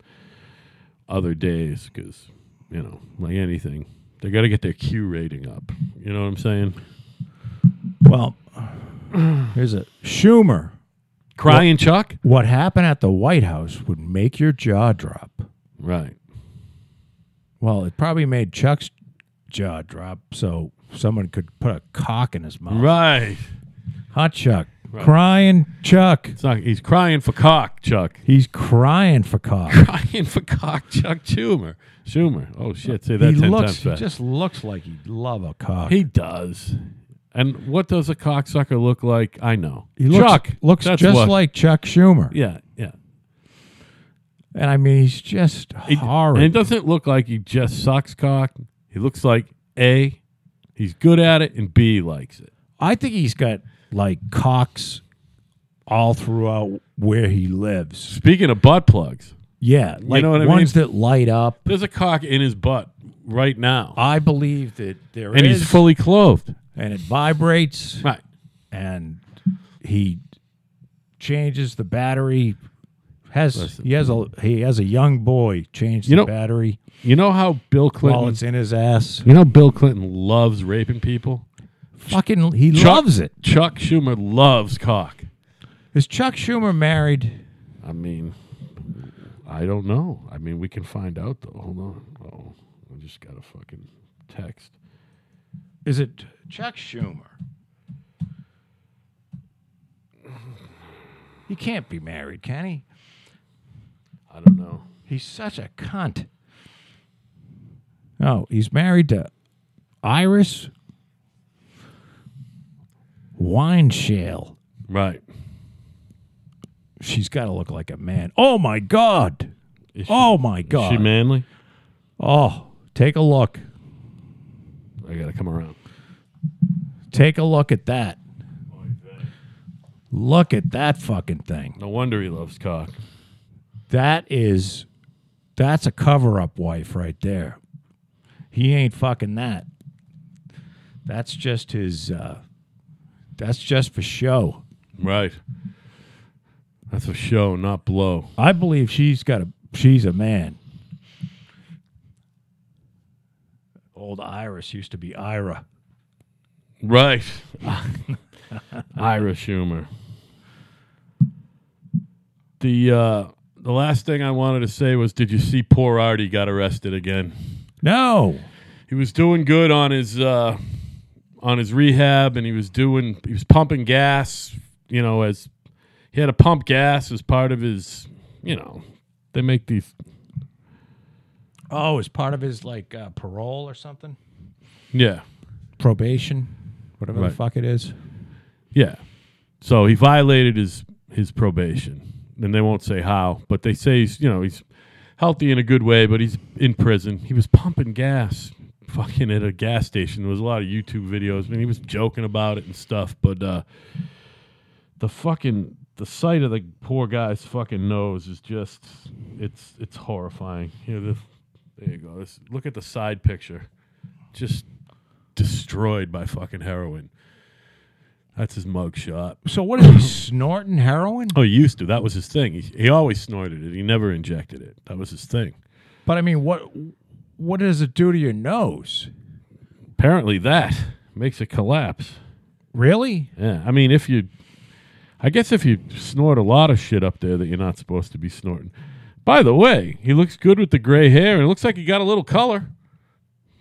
other days because you know like anything they got to get their q rating up you know what i'm saying Well, here's a Schumer. crying chuck What happened at the White House would make your jaw drop. right Well, it probably made Chuck's jaw drop, so someone could put a cock in his mouth. right Hot Chuck, Right. crying Chuck. it's not he's crying for cock chuck He's crying for cock. crying for cock chuck schumer schumer oh shit say that he 10 looks. times He fast just looks like he'd love a cock. He does. And what does a cocksucker look like? I know. He looks, Chuck looks just what- like Chuck Schumer, Yeah, yeah. and I mean he's just He- horrid. And it doesn't look like he just sucks cock. He looks like A, he's good at it, and B, likes it. I think he's got like cocks all throughout where he lives. Speaking of butt plugs, Yeah, like know what I ones that light up. there's a cock in his butt right now. I believe that there and is, he's fully clothed. and it vibrates, Right. and he changes the battery. Has Listen. he has a he has a young boy change You the know- battery You know how Bill while Clinton it's in his ass. You know Bill Clinton loves raping people? Fucking, he Chuck- loves it. Chuck Schumer loves cock. Is Chuck Schumer married? I mean, I don't know. I mean, we can find out though. Hold on. Oh, I just got a fucking text. Is it Chuck Schumer? He can't be married, can he? I don't know. He's such a cunt. No, he's married to Iris Weinshall. Right. She's got to look like a man. Oh my God. She, Oh my is God. she manly? oh, take a look. I gotta come around. Take a look at that. Look at that fucking thing. No wonder he loves cock. That is, that's a cover up wife right there. He ain't fucking that. That's just his, uh, that's just for show. Right. That's a show, not blow. I believe she's got a, she's a man. Old Iris used to be Ira. Right. Ira Schumer. The uh the last thing I wanted to say was did you see poor Artie got arrested again? No. he was doing good on his uh, on his rehab, and he was doing he was pumping gas. You know, as he had to pump gas as part of his. You know, they make these. Oh, as part of his like uh, parole or something? Yeah, Probation, whatever Right. the fuck it is. yeah. So he violated his his probation, and they won't say how, but they say he's you know he's healthy in a good way, but he's in prison. He was pumping gas. Fucking at a gas station. There was a lot of YouTube videos. I mean, he was joking about it and stuff, but uh, the fucking the sight of the poor guy's fucking nose is just it's it's horrifying. You know, the, there you go. This, look at the side picture, just destroyed by fucking heroin. That's his mug shot. So what is he snorting heroin? Oh, he used to. That was his thing. He, he always snorted it. He never injected it. That was his thing. But I mean, what what does it do to your nose? Apparently, that makes it collapse. Really? Yeah, I mean, if you, I guess if you snort a lot of shit up there that you're not supposed to be snorting. By the way, he looks good with the gray hair, and it looks like he got a little color.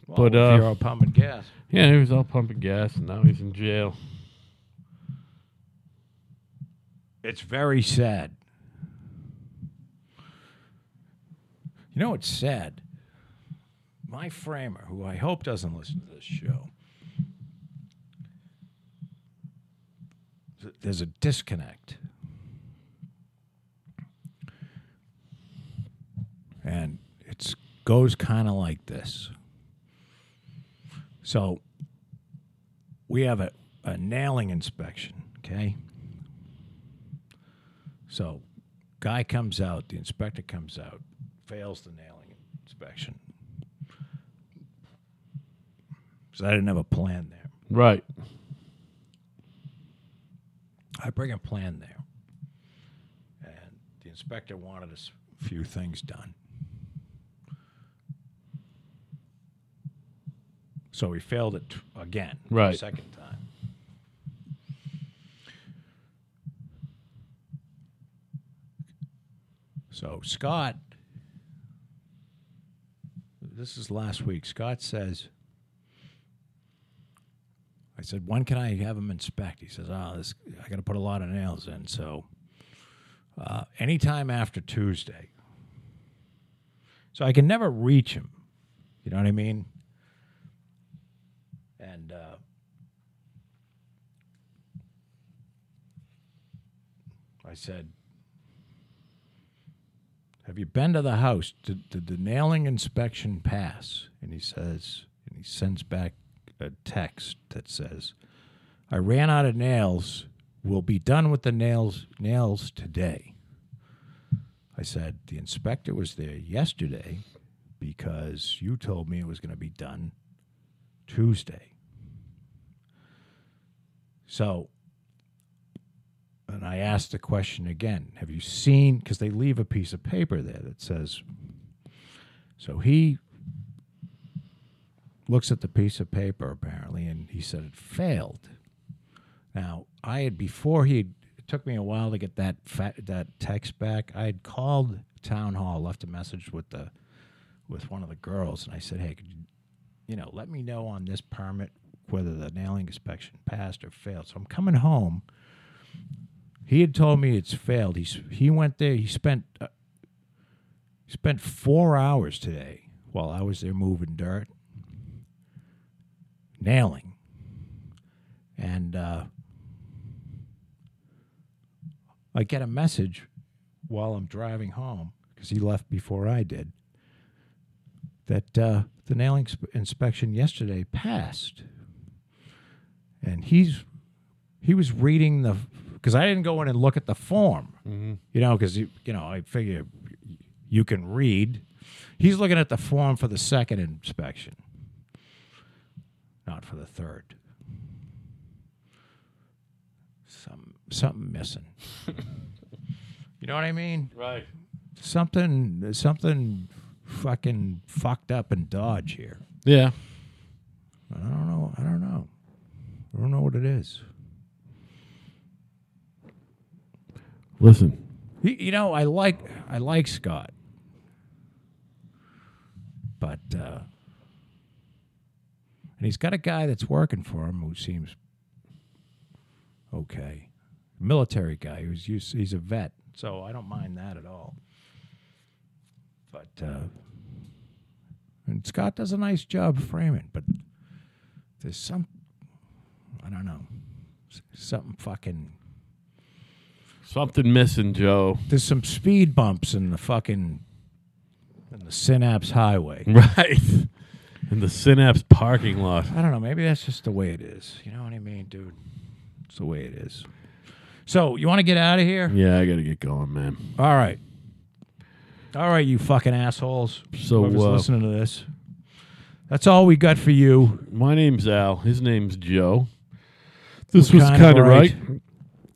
But, uh, you're all pumping gas. Yeah, he was all pumping gas, and now he's in jail. It's very sad. You know what's sad? My framer, who I hope doesn't listen to this show, there's a disconnect. And it goes kind of like this. So we have a, a nailing inspection, okay? So, guy comes out, the inspector comes out, fails the nailing inspection. So I didn't have a plan there. Right. I bring a plan there, and the inspector wanted a few things done. So he failed it again, Right. second time. So Scott, this is last week. Scott says, I said, when can I have him inspect? He says, oh, this, I got to put a lot of nails in. So uh, anytime after Tuesday. So I can never reach him. You know what I mean? And uh, I said, Have you been to the house? Did, did the nailing inspection pass? And he says, and he sends back a text that says, I ran out of nails. We'll be done with the nails nails today. I said, the inspector was there yesterday because you told me it was going to be done Tuesday. So, and I asked the question again Have you seen? Because they leave a piece of paper there that says, so he looks at the piece of paper apparently, and he said it failed. Now, I had before he took me a while to get that fa- that text back. I had called town hall, left a message with the with one of the girls, and I said, "Hey, could you, you know, let me know on this permit whether the nailing inspection passed or failed." So I'm coming home. He had told me it's failed. He he went there. He spent uh, spent four hours today while I was there moving dirt, nailing, and uh, I get a message while I'm driving home because he left before I did that uh, the nailing sp- inspection yesterday passed, and he's he was reading the because I didn't go in and look at the form, you know, because you you know I figure you can read. He's looking at the form for the second inspection, not for the third. Some something missing. you know what I mean? Right. Something something fucking fucked up in Dodge here. Yeah. I don't know. I don't know. I don't know what it is. Listen. He, you know, I like I like Scott, but uh, and he's got a guy that's working for him who seems okay, military guy who's used, he's a vet, so I don't mind that at all. But uh, and Scott does a nice job framing, but there's some I don't know something fucking Something missing, Joe. there's some speed bumps in the fucking in the Synapse Highway. Right. In the Synapse parking lot. I don't know. Maybe that's just the way it is. You know what I mean, dude? It's the way it is. So you want to get out of here? Yeah, I got to get going, man. All right. All right, you fucking assholes. So, Whoever's uh, listening to this. That's all we got for you. My name's Al. His name's Joe. This We're was kind of right.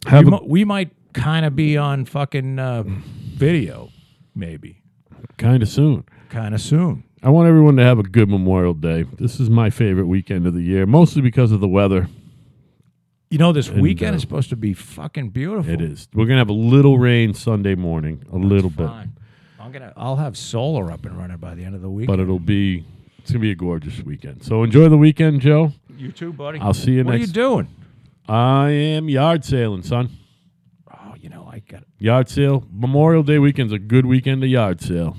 right. We, mo- we might kind of be on fucking uh, video, maybe, kind of soon. kind of soon. I want everyone to have a good Memorial Day. This is my favorite weekend of the year, mostly because of the weather. You know, this And, weekend uh, is supposed to be fucking beautiful. It is. We're gonna have a little rain Sunday morning, a little bit, Fine. I'm gonna. I'll have solar up and running by the end of the week. but it'll be. It's gonna be a gorgeous weekend. So enjoy the weekend, Joe. you too, buddy. I'll see you next. what next. are you doing? I am yard sailing, son. Oh, you know, I got. Yard sale. Memorial Day weekend's a good weekend to yard sale.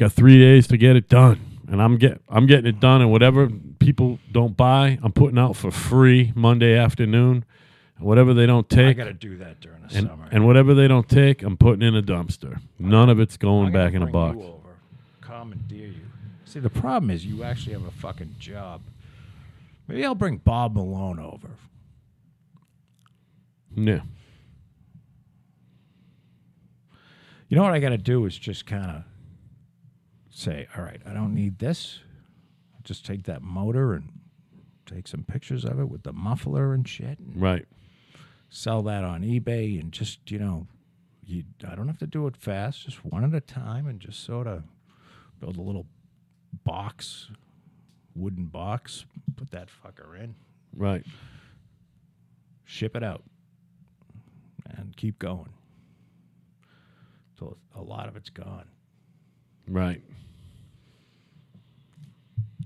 Got three days to get it done, and I'm get I'm getting it done. And whatever people don't buy, I'm putting out for free Monday afternoon. And whatever they don't take I got to do that during the and, summer. and whatever they don't take, I'm putting in a dumpster. None of it's going back in a box. You over, commandeer you. See, the problem is you actually have a fucking job. Maybe I'll bring Bob Malone over. Yeah, You know what I got to do is just kind of say, all right, I don't need this. Just take that motor and take some pictures of it with the muffler and shit, and right. sell that on eBay, and just you know, you I don't have to do it fast, just one at a time, and just sort of build a little box, wooden box, put that fucker in, Right. ship it out, and keep going. So a lot of it's gone. Right.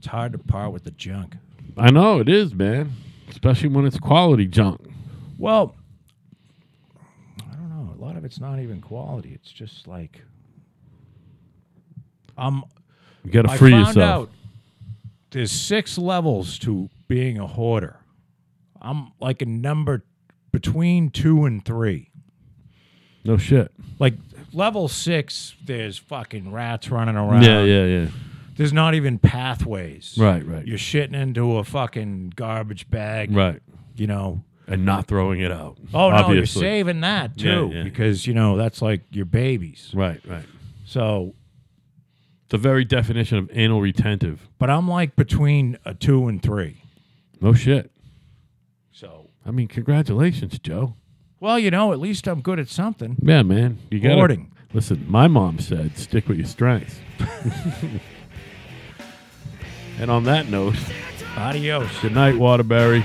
It's hard to part with the junk. I know it is, man. Especially when it's quality junk. Well, I don't know. A lot of it's not even quality. It's just like um You got to free found yourself. out there's six levels to being a hoarder. I'm like a number between 2 and 3. No shit. Like level 6 there's fucking rats running around. Yeah, yeah, yeah. There's not even pathways. Right, right, You're shitting into a fucking garbage bag, right. you know. And not throwing it out. Oh no, you're saving that too yeah. because you know that's like your babies. Right, right. So, The very definition of anal retentive. but I'm like between a two and three. No shit. So, I mean, congratulations, Joe. well, you know, at least I'm good at something. Yeah, man. You got. Listen, my mom said, "Stick with your strengths." and on that note, Adios. good night, Waterbury.